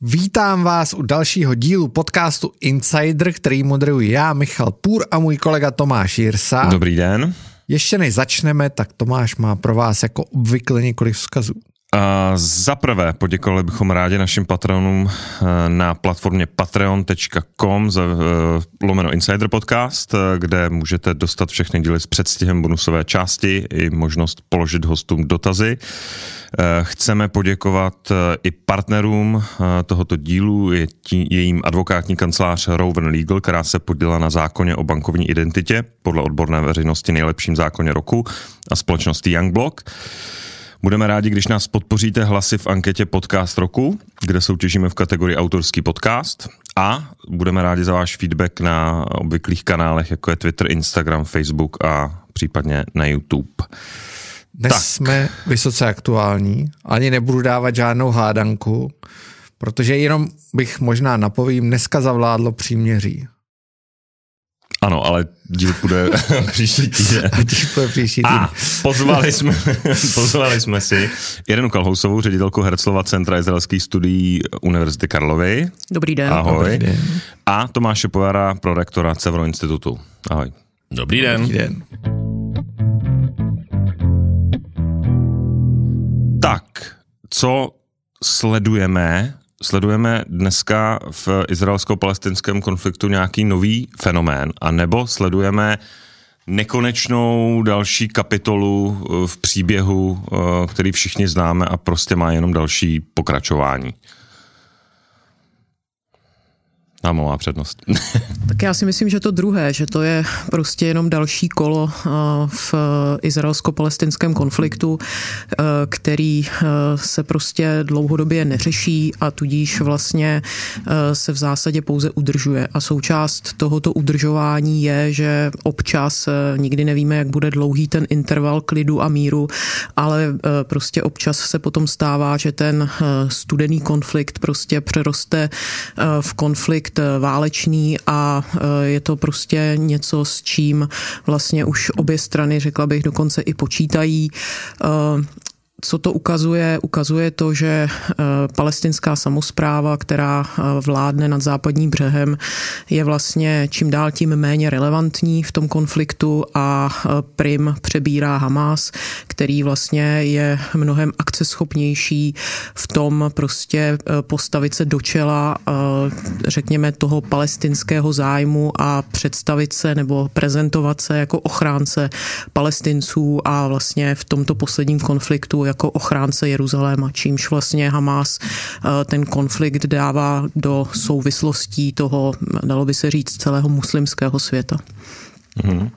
Vítám vás u dalšího dílu podcastu Insider, který moderuji já, Michal Půr a můj kolega Tomáš Jirsa. Dobrý den. Ještě než začneme, tak Tomáš má pro vás jako obvykle několik vzkazů. Za prvé poděkovali bychom rádi našim patronům eh, na platformě patreon.com za eh, lomeno Insider Podcast, eh, kde můžete dostat všechny díly s předstihem bonusové části i možnost položit hostům dotazy. Chceme poděkovat i partnerům tohoto dílu, je tí, jejím advokátní kancelář Rowan Legal, která se podílela na zákoně o bankovní identitě, podle odborné veřejnosti nejlepším zákoně roku a společnosti Youngblock. Budeme rádi, když nás podpoříte hlasy v anketě Podcast roku, kde soutěžíme v kategorii autorský podcast a budeme rádi za váš feedback na obvyklých kanálech, jako je Twitter, Instagram, Facebook a případně na YouTube. Dnes tak. jsme vysoce aktuální, ani nebudu dávat žádnou hádanku, protože jenom bych možná napovím, dneska zavládlo příměří. Ano, ale díl bude příští týden. Díl bude příští týden. A pozvali jsme, pozvali jsme si Irenu Kalhousovou, ředitelku Herclova Centra izraelských studií Univerzity Karlovy. Dobrý den. Ahoj. Dobrý den. A Tomáše Povara, prorektora Cevro institutu. Ahoj. Dobrý den. Dobrý den. Tak, co sledujeme sledujeme dneska v izraelsko-palestinském konfliktu nějaký nový fenomén, a nebo sledujeme nekonečnou další kapitolu eh, v příběhu, eh, který všichni známe a prostě má jenom další pokračování. Má přednost. tak já si myslím, že to druhé, že to je prostě jenom další kolo eh, v izraelsko-palestinském konfliktu, eh, který eh, se prostě dlouhodobě neřeší a tudíž vlastně se v zásadě pouze udržuje. A součást tohoto udržování je, že občas, nikdy nevíme, jak bude dlouhý ten interval klidu a míru, ale prostě občas se potom stává, že ten studený konflikt prostě přeroste v konflikt konflikt válečný a e, je to prostě něco, s čím vlastně už obě strany, řekla bych, dokonce i počítají. Co to ukazuje? Ukazuje to, že eh, palestinská samozpráva, která eh, vládne nad západním břehem, je vlastně čím dál tím méně relevantní v tom konfliktu a eh, prim přebírá Hamas, který vlastně je mnohem akceschopnější v tom prostě postavit se do čela, řekněme, toho palestinského zájmu a představit se nebo prezentovat se jako ochránce palestinců a vlastně v tomto posledním konfliktu jako ochránce Jeruzaléma, čímž vlastně Hamas eh, ten konflikt dává do souvislostí toho, dalo by se říct, celého muslimského světa. Mm-hmm.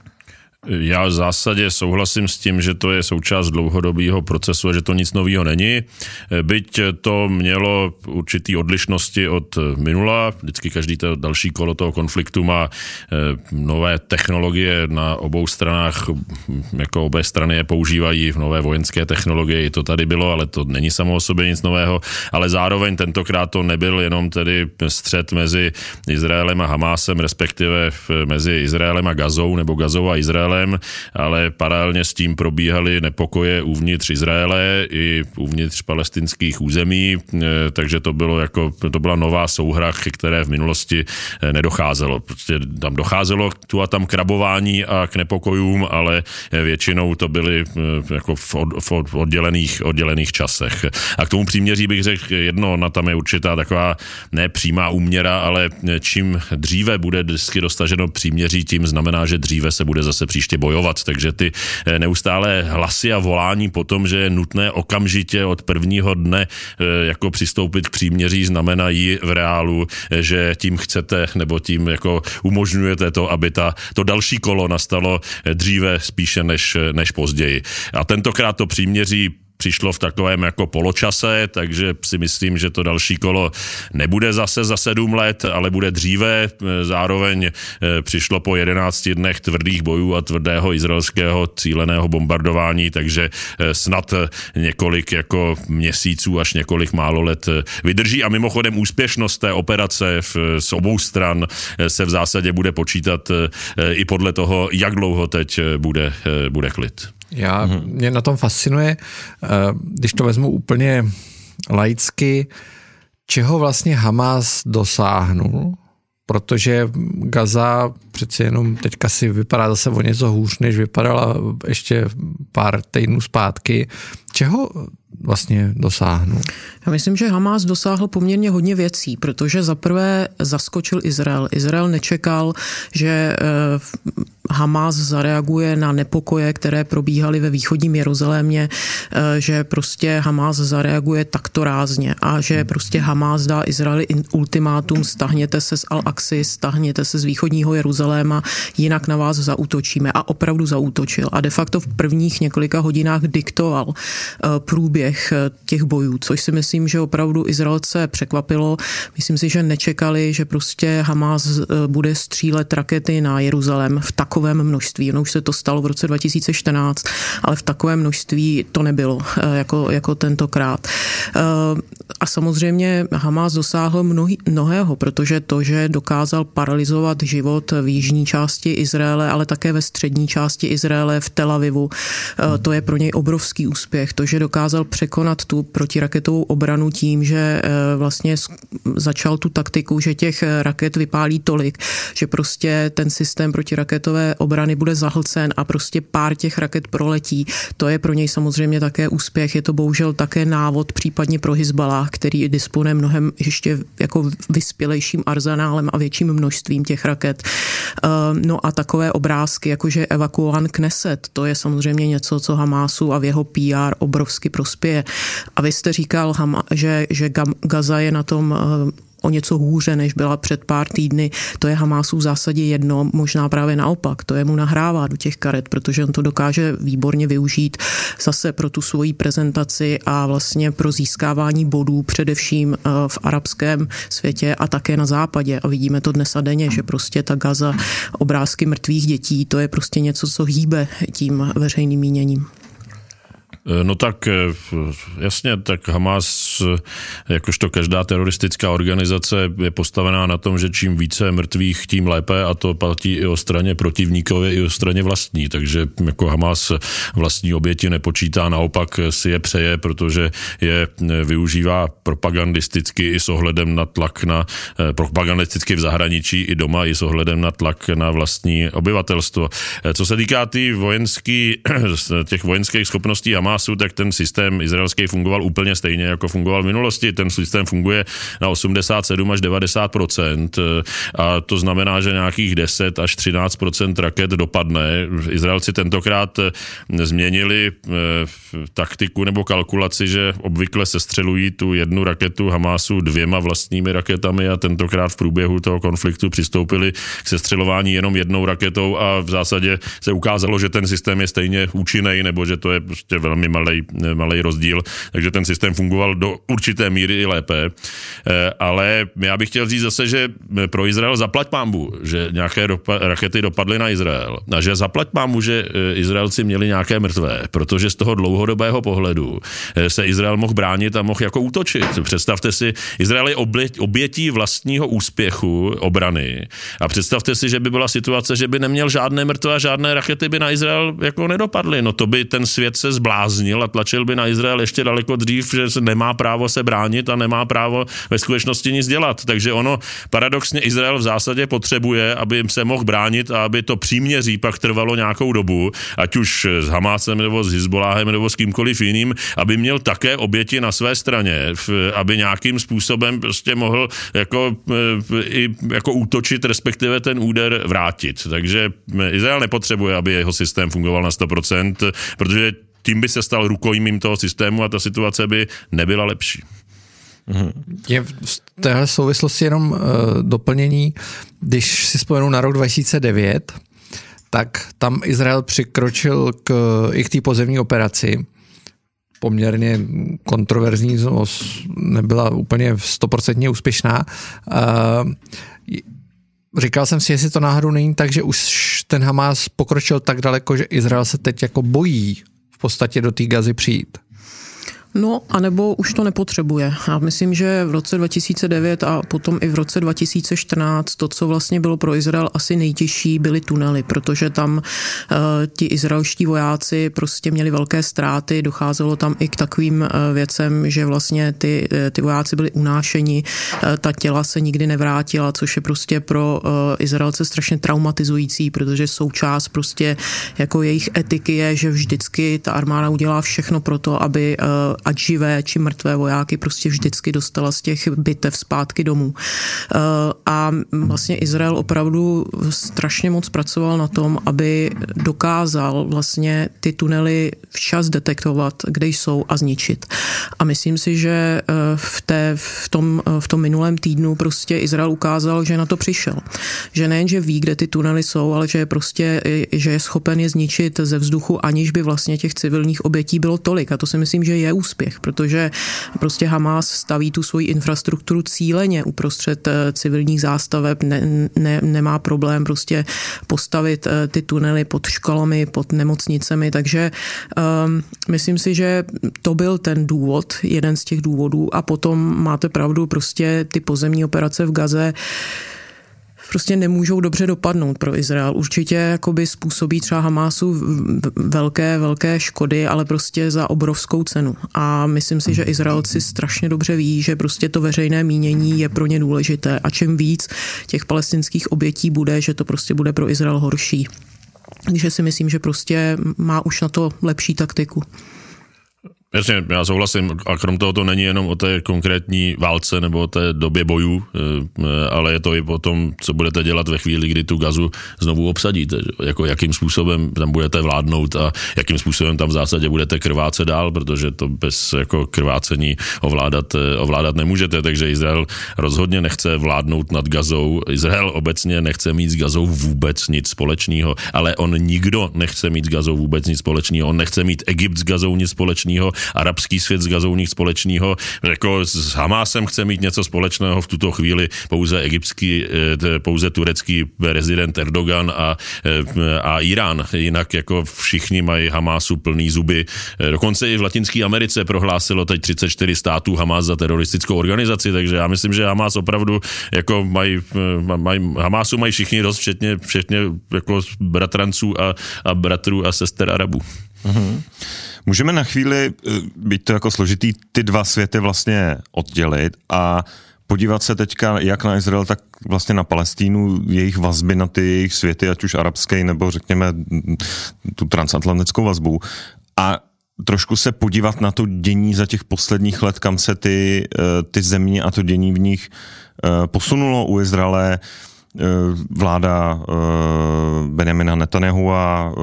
Já v zásadě souhlasím s tím, že to je součást dlouhodobého procesu a že to nic nového není. Byť to mělo určitý odlišnosti od minula, vždycky každý to další kolo toho konfliktu má eh, nové technologie na obou stranách, jako obě strany je používají v nové vojenské technologie, i to tady bylo, ale to není samo o sobě nic nového, ale zároveň tentokrát to nebyl jenom tedy střed mezi Izraelem a Hamásem, respektive mezi Izraelem a Gazou, nebo Gazou a Izraelem, Izraelem, ale paralelně s tím probíhaly nepokoje uvnitř Izraele i uvnitř palestinských území, eh, takže to bylo jako, to byla nová souhra, které v minulosti eh, nedocházelo. Prostě tam docházelo tu a tam krabování a k nepokojům, ale eh, většinou to byly jako v, od, v oddělených, oddělených časech. A k tomu příměří bych řekl jedno, na tam je určitá taková nepřímá úměra, ale čím dříve bude vždycky dostaženo příměří, tím znamená, že dříve se bude zase příště příště bojovat. Takže ty eh, neustále hlasy a volání po tom, že je nutné okamžitě od prvního dne eh, jako přistoupit k příměří, znamenají v reálu, eh, že tím chcete nebo tím jako umožňujete to, aby ta, to další kolo nastalo dříve spíše než, než později. A tentokrát to příměří přišlo v takovém jako poločase, takže si myslím, že to další kolo nebude zase za sedm let, ale bude dříve. Zároveň eh, přišlo po 11 dnech tvrdých bojů a tvrdého izraelského cíleného bombardování, takže eh, snad několik jako měsíců až několik málo let vydrží. A mimochodem úspěšnost té operace v, z obou stran se v zásadě bude počítat i podle toho, jak dlouho teď bude, bude klid. Já, mm-hmm. mě na tom fascinuje, eh, když to vezmu úplně laicky, čeho vlastně Hamas dosáhnul, protože Gaza přeci jenom teďka si vypadá zase o něco hůř, než vypadala ještě pár týdnů zpátky. Čeho vlastně dosáhnu? Já myslím, že Hamas dosáhl poměrně hodně věcí, protože zaprvé zaskočil Izrael. Izrael nečekal, že eh, Hamas zareaguje na nepokoje, které probíhaly ve východním Jeruzalémě, eh, že prostě Hamas zareaguje takto rázně a že prostě Hamas dá Izraeli ultimátum, stahněte se z Al-Aqsi, stahněte se z východního Jeruzaléma, jinak na vás zautočíme a opravdu zautočil a de facto v prvních několika hodinách diktoval eh, průběh eh, těch bojů, což si myslím, že opravdu Izraelce překvapilo. Myslím si, že nečekali, že prostě Hamas bude střílet rakety na Jeruzalém v takové takovém množství. Ono už se to stalo v roce 2014, ale v takovém množství to nebylo eh, jako, jako tentokrát. Eh, a samozřejmě Hamas dosáhl mnohý, mnohého, protože to, že dokázal paralizovat život v jižní části Izraele, ale také ve střední části Izraele, v Tel Avivu, eh, to je pro něj obrovský úspěch. To, že dokázal překonat tu protiraketovou obranu tím, že vlastně začal tu taktiku, že těch raket vypálí tolik, že prostě ten systém protiraketové obrany bude zahlcen a prostě pár těch raket proletí. To je pro něj samozřejmě také úspěch. Je to bohužel také návod případně pro Hezbalah, který disponuje mnohem ještě jako vyspělejším arzenálem a větším množstvím těch raket. Eh, no a takové obrázky, jakože evakuovan Kneset, to je samozřejmě něco, co Hamásu a v jeho PR obrovsky prospěje. A vy jste říkal, že, že Gaza je na tom eh, o něco hůře, než byla před pár týdny. To je Hamásu v zásadě jedno, možná právě naopak. To je mu nahrává do těch karet, protože on to dokáže výborně využít zase pro tu svoji prezentaci a vlastně pro získávání bodů především eh, v arabském světě a také na západě. A vidíme to dnes a denně, že prostě ta Gaza, obrázky mrtvých dětí, to je prostě něco, co hýbe tím veřejným míněním. Eh, no tak eh, jasně, tak Hamas, eh, jakožto každá teroristická organizace, je postavená na tom, že čím více mrtvých, tím lépe a to platí i o straně protivníkově, i o straně vlastní. Takže jako Hamas vlastní oběti nepočítá, naopak si je přeje, protože je využívá propagandisticky i s ohledem na tlak na propagandisticky v zahraničí i doma i s ohledem na tlak na vlastní obyvatelstvo. Co se týká tý vojenský, těch vojenských schopností Hamas, Hamásu, tak ten systém izraelský fungoval úplně stejně, jako fungoval v minulosti. Ten systém funguje na 87 až 90% a to znamená, že nějakých 10 až 13 raket dopadne. Izraelci tentokrát eh, změnili eh, taktiku nebo kalkulaci, že obvykle sestřelují tu jednu raketu Hamásu dvěma vlastními raketami a tentokrát v průběhu toho konfliktu přistoupili k sestřelování jenom jednou raketou a v zásadě se ukázalo, že ten systém je stejně účinný nebo že to je prostě velmi velmi malý, malý rozdíl, takže ten systém fungoval do určité míry i lépe. Eh, ale já bych chtěl říct zase, že pro Izrael zaplať pámbu, že nějaké dopa- rakety dopadly na Izrael a že zaplať pámbu, že eh, Izraelci měli nějaké mrtvé, protože z toho dlouhodobého pohledu eh, se Izrael mohl bránit a mohl jako útočit. Představte si, Izrael je obětí vlastního úspěchu obrany a představte si, že by byla situace, že by neměl žádné mrtvé a žádné rakety by na Izrael jako nedopadly. No to by ten svět se zbláznil zbláznil a tlačil by na Izrael ještě daleko dřív, že nemá právo se bránit a nemá právo ve skutečnosti nic dělat. Takže ono paradoxně Izrael v zásadě potřebuje, aby se mohl bránit a aby to příměří pak trvalo nějakou dobu, ať už s Hamásem nebo s Hezboláhem nebo s kýmkoliv jiným, aby měl také oběti na své straně, aby nějakým způsobem prostě mohl jako, e, i, jako útočit, respektive ten úder vrátit. Takže Izrael nepotřebuje, aby jeho systém fungoval na 100%, protože tím by se stal rukojmím toho systému a ta situace by nebyla lepší. Je v téhle souvislosti jenom uh, doplnění, když si vzpomenu na rok 2009, tak tam Izrael přikročil k, i k té pozemní operaci, poměrně kontroverzní, nebyla úplně stoprocentně úspěšná. Uh, říkal jsem si, jestli to náhodou není tak, že už ten Hamas pokročil tak daleko, že Izrael se teď jako bojí podstatě do té gazy přijít. No, anebo už to nepotřebuje. Já myslím, že v roce 2009 a potom i v roce 2014 to, co vlastně bylo pro Izrael asi nejtěžší, byly tunely, protože tam uh, ti izraelští vojáci prostě měli velké ztráty, docházelo tam i k takovým uh, věcem, že vlastně ty, uh, ty vojáci byli unášeni, uh, ta těla se nikdy nevrátila, což je prostě pro uh, Izraelce strašně traumatizující, protože součást prostě jako jejich etiky je, že vždycky ta armáda udělá všechno pro to, aby uh, ať živé či mrtvé vojáky prostě vždycky dostala z těch bitev zpátky domů. Uh, a vlastně Izrael opravdu strašně moc pracoval na tom, aby dokázal vlastně ty tunely včas detektovat, kde jsou a zničit. A myslím si, že uh, v, té, v, tom, v tom minulém týdnu prostě Izrael ukázal, že na to přišel. Že nejen, že ví, kde ty tunely jsou, ale že je prostě, že je schopen je zničit ze vzduchu, aniž by vlastně těch civilních obětí bylo tolik. A to si myslím, že je úspěch, protože prostě Hamas staví tu svoji infrastrukturu cíleně uprostřed eh, civilních zástaveb, ne, ne, nemá problém prostě postavit eh, ty tunely pod školami, pod nemocnicemi, takže um, myslím si, že to byl ten důvod, jeden z těch důvodů. A potom máte pravdu, prostě ty pozemní operace v Gaze prostě nemůžou dobře dopadnout pro Izrael. Určitě jakoby způsobí třeba Hamásu velké, velké škody, ale prostě za obrovskou cenu. A myslím si, že Izraelci strašně dobře ví, že prostě to veřejné mínění je pro ně důležité a čím víc těch palestinských obětí bude, že to prostě bude pro Izrael horší. Takže si myslím, že prostě má už na to lepší taktiku. Jasně, já souhlasím. A krom toho to není jenom o té konkrétní válce nebo o té době bojů, eh, ale je to i o tom, co budete dělat ve chvíli, kdy tu gazu znovu obsadíte. Jako jakým způsobem tam budete vládnout a jakým způsobem tam v zásadě budete krvácet dál, protože to bez jako krvácení ovládat, eh, ovládat nemůžete. Takže Izrael rozhodně nechce vládnout nad gazou. Izrael obecně nechce mít s gazou vůbec nic společného, ale on nikdo nechce mít s gazou vůbec nic společného. On nechce mít Egypt s gazou nic společného arabský svět s gazou nic společného. Jako s Hamásem chce mít něco společného v tuto chvíli pouze egyptský, eh, pouze turecký prezident Erdogan a, eh, a Irán. Jinak jako všichni mají Hamásu plný zuby. Eh, dokonce i v Latinské Americe prohlásilo teď 34 států Hamás za teroristickou organizaci, takže já myslím, že Hamás opravdu jako mají, mají Hamásu mají všichni dost, včetně, včetně jako bratranců a, a bratrů a sester Arabů. Mm-hmm. Můžeme na chvíli, eh, být to jako složitý, ty dva světy vlastně oddělit a podívat se teďka jak na Izrael, tak vlastně na Palestínu, jejich vazby na ty jejich světy, ať už arabské nebo řekněme tu transatlantickou vazbu. A trošku se podívat na to dění za těch posledních let, kam se ty, eh, ty země a to dění v nich eh, posunulo u Izraele vláda Benjamina Netanyahu a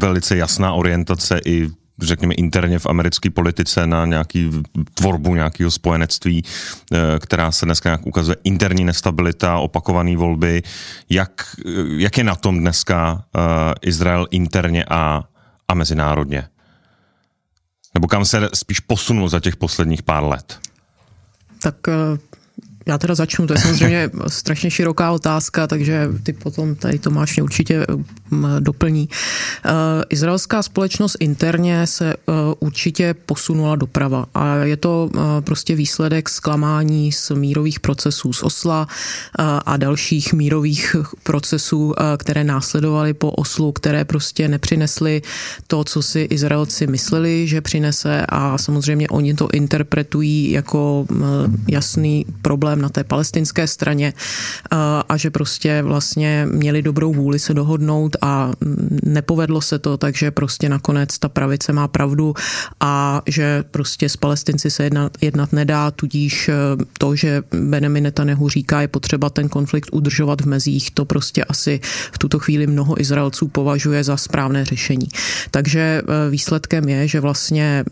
velice jasná orientace i řekněme, interně v americké politice na nějaký tvorbu nějakého spojenectví, eh, která se dneska nějak ukazuje. Interní nestabilita, opakované volby. Jak, jak je na tom dneska uh, Izrael interně a, a mezinárodně? Nebo kam se spíš posunul za těch posledních pár let? Tak eh, já teda začnu, to je samozřejmě strašně široká otázka, takže ty potom tady Tomáš mě určitě doplní. Uh, izraelská společnost interně se uh, určitě posunula doprava a je to uh, prostě výsledek zklamání z mírových procesů z Osla a dalších mírových procesů, které následovaly po Oslu, které prostě nepřinesly to, co si Izraelci mysleli, že přinese a samozřejmě oni to interpretují jako jasný problém na té palestinské straně a že prostě vlastně měli dobrou vůli se dohodnout a nepovedlo se to, takže prostě nakonec ta pravice má pravdu a že prostě s palestinci se jednat, jednat nedá, tudíž e, to, že Benjamin Netanyahu říká, je potřeba ten konflikt udržovat v mezích, to prostě asi v tuto chvíli mnoho Izraelců považuje za správné řešení. Takže e, výsledkem je, že vlastně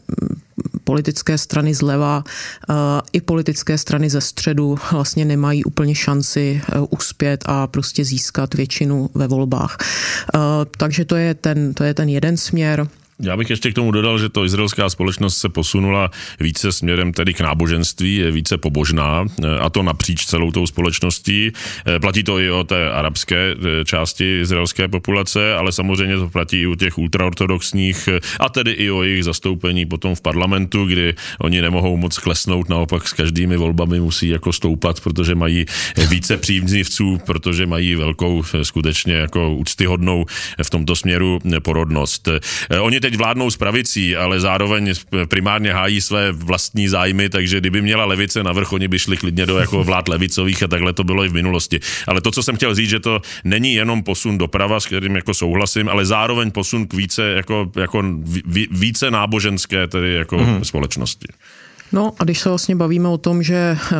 politické strany zleva eh, i politické strany ze středu vlastně nemají úplně šanci eh, uspět a prostě získat většinu ve volbách. Eh, takže to je ten, to je ten jeden směr. Já bych ještě k tomu dodal, že to izraelská společnost se posunula více směrem tedy k náboženství, je více pobožná eh, a to napříč celou tou společností. Eh, platí to i o té arabské eh, části izraelské populace, ale samozřejmě to platí i u těch ultraortodoxních a tedy i o jejich zastoupení potom v parlamentu, kdy oni nemohou moc klesnout, naopak s každými volbami musí jako stoupat, protože mají více příznivců, protože mají velkou skutečně jako úctyhodnou v tomto směru porodnost. Oni teď vládnou s pravicí, ale zároveň primárně hájí své vlastní zájmy, takže kdyby měla levice navrch, oni by šli klidně do jako vlád levicových a takhle to bylo i v minulosti. Ale to, co jsem chtěl říct, že to není jenom posun doprava, s kterým jako souhlasím, ale zároveň posun k více, jako, jako více náboženské tedy jako mm-hmm. společnosti. No a když se vlastně bavíme o tom, že eh,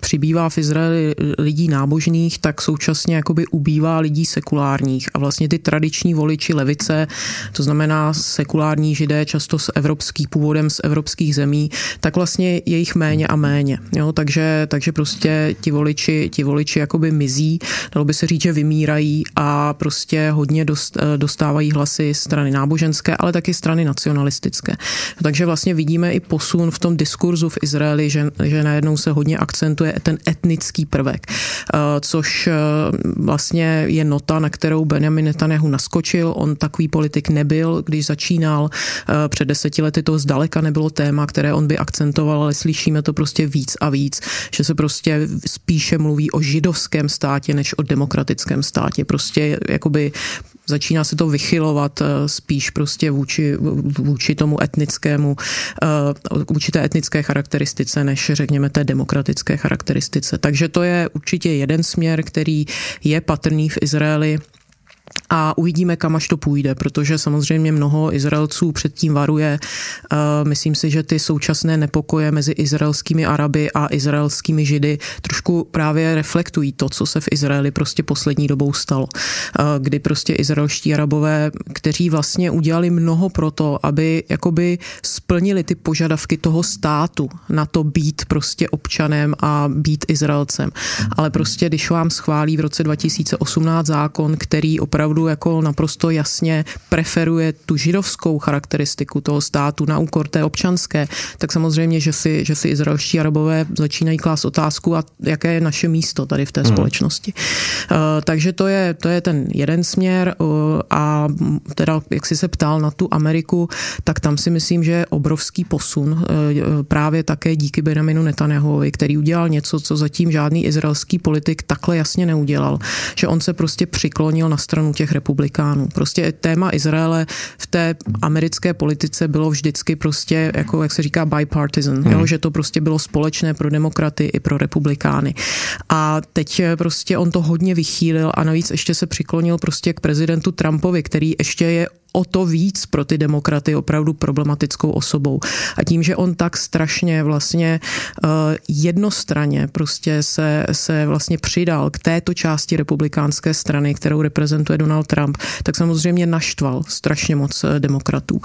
přibývá v Izraeli lidí nábožných, tak současně jakoby ubývá lidí sekulárních a vlastně ty tradiční voliči levice, to znamená sekulární židé, často s evropským původem z evropských zemí, tak vlastně je jich méně a méně. Jo? Takže, takže prostě ti voliči, ti voliči jakoby mizí, dalo by se říct, že vymírají a prostě hodně dost, eh, dostávají hlasy strany náboženské, ale taky strany nacionalistické. Takže vlastně vidíme i posun v tom disku diskurzu v Izraeli, že, že najednou se hodně akcentuje ten etnický prvek, eh, což eh, vlastně je nota, na kterou Benjamin Netanyahu naskočil. On takový politik nebyl, když začínal. Eh, před deseti lety to zdaleka nebylo téma, které on by akcentoval, ale slyšíme to prostě víc a víc, že se prostě spíše mluví o židovském státě, než o demokratickém státě. Prostě jakoby začíná se to vychylovat eh, spíš prostě vůči, vůči tomu etnickému, eh, vůči té etnické charakteristice, než řekněme té demokratické charakteristice. Takže to je určitě jeden směr, který je patrný v Izraeli a uvidíme, kam až to půjde, protože samozřejmě mnoho Izraelců předtím varuje. Eh, myslím si, že ty současné nepokoje mezi izraelskými Araby a izraelskými Židy trošku právě reflektují to, co se v Izraeli prostě poslední dobou stalo. Eh, kdy prostě izraelští Arabové, kteří vlastně udělali mnoho pro to, aby jakoby splnili ty požadavky toho státu na to být prostě občanem a být Izraelcem. Ale prostě, když vám schválí v roce 2018 zákon, který opravdu opravdu jako naprosto jasně preferuje tu židovskou charakteristiku toho státu na úkor té občanské, tak samozřejmě, že si, že si izraelští arabové začínají klást otázku, a jaké je naše místo tady v té hmm. společnosti. Uh, takže to je, to je ten jeden směr uh, a teda, jak jsi se ptal na tu Ameriku, tak tam si myslím, že je obrovský posun uh, právě také díky Benjaminu Netanyahuovi, který udělal něco, co zatím žádný izraelský politik takhle jasně neudělal, že on se prostě přiklonil na stranu těch republikánů. Prostě téma Izraele v té americké politice bylo vždycky prostě, jako jak se říká, bipartisan, hmm. jo, že to prostě bylo společné pro demokraty i pro republikány. A teď prostě on to hodně vychýlil a navíc ještě se přiklonil prostě k prezidentu Trumpovi, který ještě je o to víc pro ty demokraty opravdu problematickou osobou. A tím, že on tak strašně vlastně uh, jednostranně prostě se, se vlastně přidal k této části republikánské strany, kterou reprezentuje Donald Trump, tak samozřejmě naštval strašně moc eh, demokratů.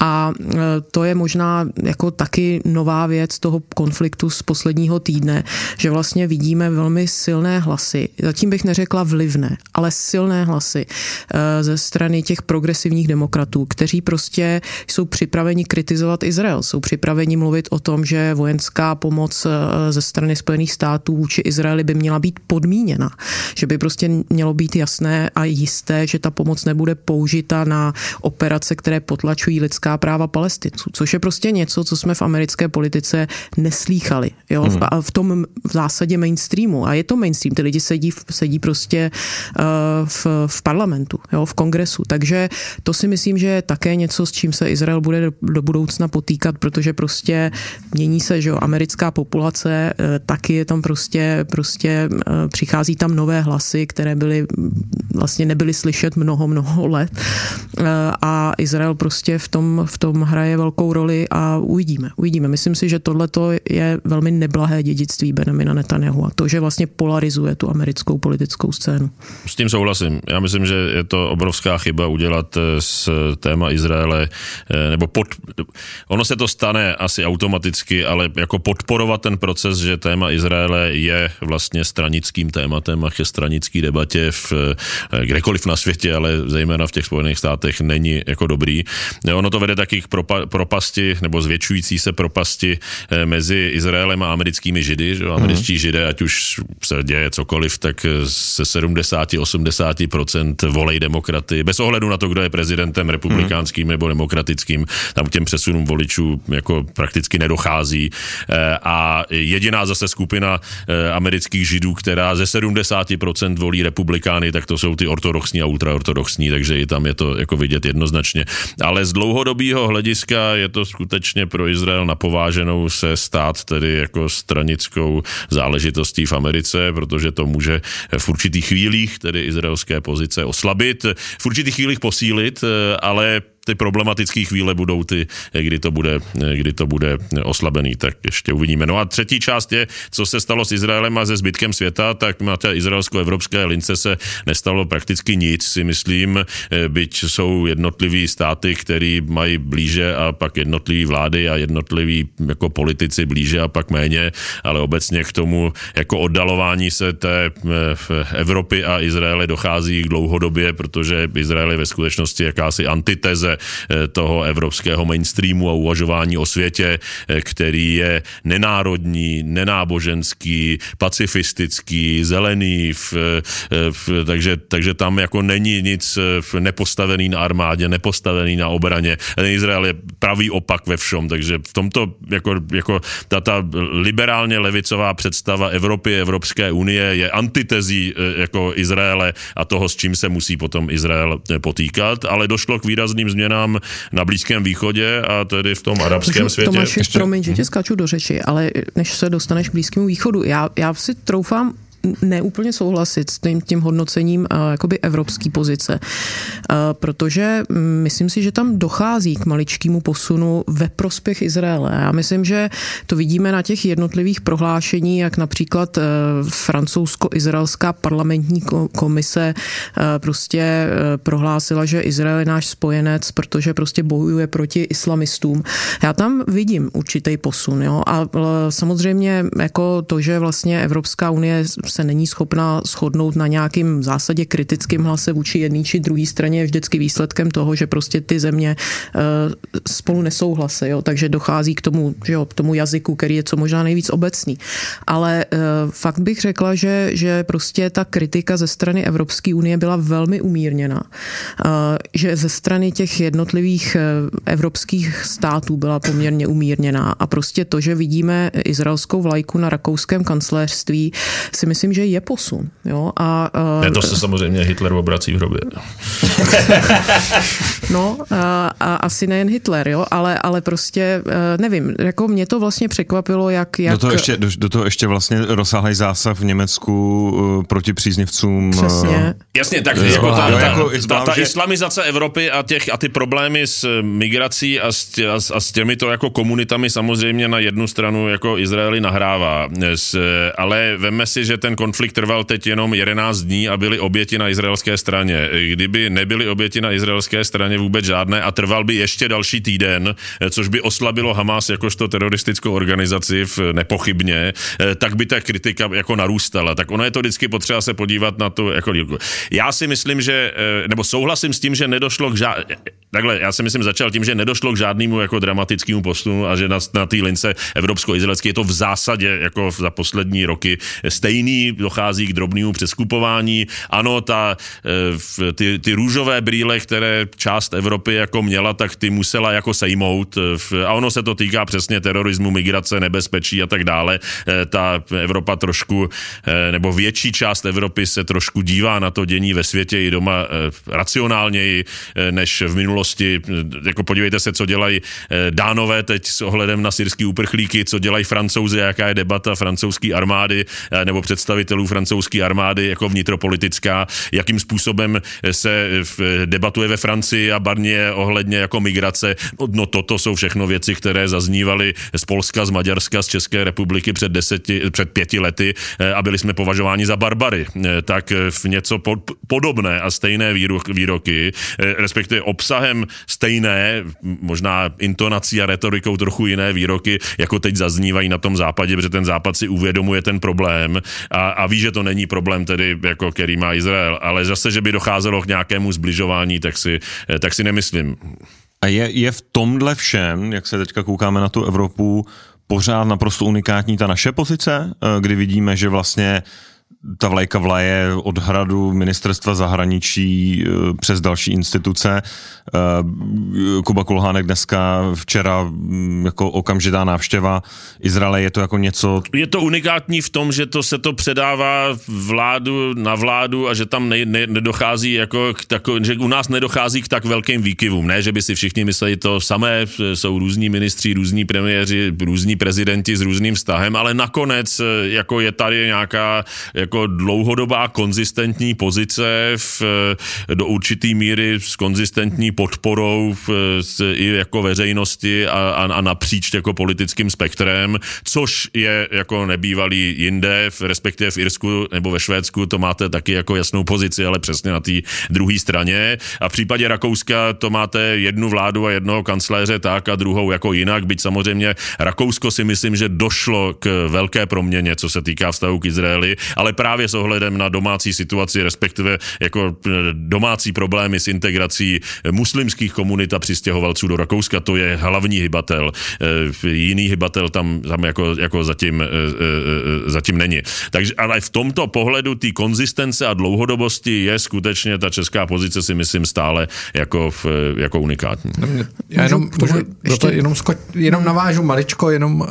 A uh, to je možná jako taky nová věc toho konfliktu z posledního týdne, že vlastně vidíme velmi silné hlasy, zatím bych neřekla vlivné, ale silné hlasy ze strany těch progresivních demokratů, kteří prostě jsou připraveni kritizovat Izrael, jsou připraveni mluvit o tom, že vojenská pomoc eh, ze strany Spojených států vůči Izraeli by měla být podmíněna, že by prostě mělo být jasné a jisté, že ta pomoc nebude použita na operace, které potlačují lidská práva palestinců, což je prostě něco, co jsme v americké politice neslýchali, jo, v, v tom v zásadě mainstreamu. A je to mainstream, ty lidi sedí, sedí prostě uh, v, v parlamentu, jo, v kongresu, takže to si myslím, že je také něco, s čím se Izrael bude do, do budoucna potýkat, protože prostě mění se, že jo, americká populace, eh, taky je tam prostě, prostě eh, přichází tam nové hlasy, které byly vlastně nebyly slyšet mnoho, mnoho let eh, a Izrael prostě v tom, v tom hraje velkou roli a uvidíme, uvidíme. Myslím si, že tohle je velmi neblahé dědictví Benjamina Netanyahu a to, že vlastně polarizuje tu americkou politickou scénu. S tím souhlasím. Já myslím, že je to obrovská chyba udělat z s téma Izraele, nebo pod, ono se to stane asi automaticky, ale jako podporovat ten proces, že téma Izraele je vlastně stranickým tématem a ke stranický debatě v kdekoliv na světě, ale zejména v těch Spojených státech není jako dobrý. Ono to vede taky k propa, propasti nebo zvětšující se propasti mezi Izraelem a americkými židy, že američtí židé, ať už se děje cokoliv, tak se 70-80% volej demokraty, bez ohledu na to, kdo je prezidentem republikánským nebo demokratickým, tam k těm přesunům voličů jako prakticky nedochází. Eh, a jediná zase skupina eh, amerických židů, která ze 70% volí republikány, tak to jsou ty ortodoxní a ultraortodoxní, takže i tam je to jako vidět jednoznačně. Ale z dlouhodobého hlediska je to skutečně pro Izrael napováženou se stát tedy jako stranickou záležitostí v Americe, protože to může v určitých chvílích tedy izraelské pozice oslabit, v určitých chvílích posílit, ale ty problematické chvíle budou ty, kdy to, bude, kdy to bude oslabený, tak ještě uvidíme. No a třetí část je, co se stalo s Izraelem a se zbytkem světa, tak na té izraelsko-evropské lince se nestalo prakticky nic, si myslím, byť jsou jednotliví státy, který mají blíže a pak jednotliví vlády a jednotliví jako politici blíže a pak méně, ale obecně k tomu jako oddalování se té Evropy a Izraele dochází dlouhodobě, protože Izrael je ve skutečnosti jakási antiteze Eh, toho evropského mainstreamu a uvažování o světě, eh, který je nenárodní, nenáboženský, pacifistický, zelený, v, eh, v, takže, takže tam jako není nic nepostavený na armádě, nepostavený na obraně. Izrael je pravý opak ve všem, takže v tomto jako, jako ta, ta liberálně levicová představa Evropy, Evropské unie je antitezí jako Izraele a toho, s čím se musí potom Izrael potýkat, ale došlo k výrazným změnám změnám na Blízkém východě a tedy v tom arabském Takže, světě. Tomáši, Ještě... promiň, že tě skáču do řeči, ale než se dostaneš k Blízkému východu, já, já si troufám neúplně souhlasit s tím, tím hodnocením uh, jakoby evropský pozice, protože myslím si, že tam dochází k maličkému posunu ve prospěch Izraele. Já myslím, že to vidíme na těch jednotlivých prohlášení, jak například uh, francouzsko-izraelská parlamentní komise prostě prohlásila, že Izrael je náš spojenec, protože prostě bojuje proti islamistům. Já tam vidím určitý posun, jo, a samozřejmě jako to, že vlastně Evropská unie se není schopná shodnout na nějakým zásadě kritickém hlase vůči jedné či druhé straně je vždycky výsledkem toho, že prostě ty země eh, spolu nesouhlasí, jo, takže dochází k tomu, že jo, k tomu jazyku, který je co možná nejvíc obecný. Ale eh, fakt bych řekla, že, že prostě ta kritika ze strany Evropské unie byla velmi umírněná. Eh, že ze strany těch jednotlivých evropských států byla poměrně umírněná. A prostě to, že vidíme izraelskou vlajku na rakouském kancléřství, si myslím, myslím, že je posun. Jo? A, uh, ne, to se samozřejmě Hitler obrací v hrobě. no, a, a asi nejen Hitler, jo? Ale, ale prostě, uh, nevím, jako mě to vlastně překvapilo, jak... jak... Do, toho ještě, do, do toho ještě vlastně rozsáhlý zásah v Německu uh, proti příznivcům... Přesně. Uh, Jasně, tak jako ta, ta, jako, ta, ta že... islamizace Evropy a, těch, a ty problémy s migrací a s, a, a s těmito jako komunitami samozřejmě na jednu stranu jako Izraeli nahrává. S, ale veme si, že ten konflikt trval teď jenom 11 dní a byly oběti na izraelské straně. Kdyby nebyly oběti na izraelské straně vůbec žádné a trval by ještě další týden, což by oslabilo Hamas jakožto teroristickou organizaci v nepochybně, tak by ta kritika jako narůstala. Tak ono je to vždycky potřeba se podívat na to. Jako, já si myslím, že, nebo souhlasím s tím, že nedošlo k žádnému takhle, já si myslím, začal tím, že nedošlo k žádnému jako dramatickému postunu a že na, na té lince evropsko-izraelské je to v zásadě jako za poslední roky stejný, dochází k drobnému přeskupování. Ano, ta, eh, ty, ty růžové brýle, které část Evropy jako měla, tak ty musela jako sejmout eh, a ono se to týká přesně terorismu, migrace, nebezpečí a tak dále. Eh, ta Evropa trošku, nebo větší část Evropy se trošku dívá na to dění ve světě i doma racionálněji než v minulosti. Jako podívejte se, co dělají dánové teď s ohledem na syrský uprchlíky, co dělají francouzi, jaká je debata francouzské armády, nebo představitelů francouzské armády jako vnitropolitická, jakým způsobem se debatuje ve Francii a Barně ohledně jako migrace. No, toto jsou všechno věci, které zaznívaly z Polska, z Maďarska, z České republiky před, deseti, před pěti lety eh, a byli jsme považováni za barbary. Eh, tak v něco podobné a stejné výroky, respektive obsahem stejné, možná intonací a retorikou trochu jiné výroky, jako teď zaznívají na tom západě, protože ten západ si uvědomuje ten problém a, a ví, že to není problém tedy, jako který má Izrael, ale zase, že by docházelo k nějakému zbližování, tak si, tak si nemyslím. A je, je v tomhle všem, jak se teďka koukáme na tu Evropu, pořád naprosto unikátní ta naše pozice, eh, kdy vidíme, že vlastně ta vlajka vlaje od hradu ministerstva zahraničí eh, přes další instituce. Eh, Kuba Kulhánek dneska, včera mm, jako okamžitá návštěva Izraele, je to jako něco... Je to unikátní v tom, že to se to předává vládu na vládu a že tam ne, ne, nedochází jako k tako, že u nás nedochází k tak velkým výkyvům. Ne, že by si všichni mysleli to samé, jsou různí ministři, různí premiéři, různí prezidenti s různým vztahem, ale nakonec eh, jako je tady nějaká jako dlouhodobá konzistentní pozice v, do určitý míry s konzistentní podporou v, s, i jako veřejnosti a, a, a napříč jako politickým spektrem, což je jako nebývalý jinde, v, respektive v Irsku nebo ve Švédsku to máte taky jako jasnou pozici, ale přesně na té druhé straně. A v případě Rakouska to máte jednu vládu a jednoho kancléře tak a druhou jako jinak, byť samozřejmě Rakousko si myslím, že došlo k velké proměně, co se týká vztahu k Izraeli, ale právě s ohledem na domácí situaci, respektive jako eh, domácí problémy s integrací muslimských komunit a přistěhovalců do Rakouska, to je hlavní hybatel. Eh, jiný hybatel tam, tam jako, jako zatím, eh, zatím není. Takže ale v tomto pohledu té konzistence a dlouhodobosti je skutečně ta česká pozice si myslím stále jako, jako unikátní. Já jenom, můžu, můžu, to, jenom, sko, jenom navážu maličko, jenom uh,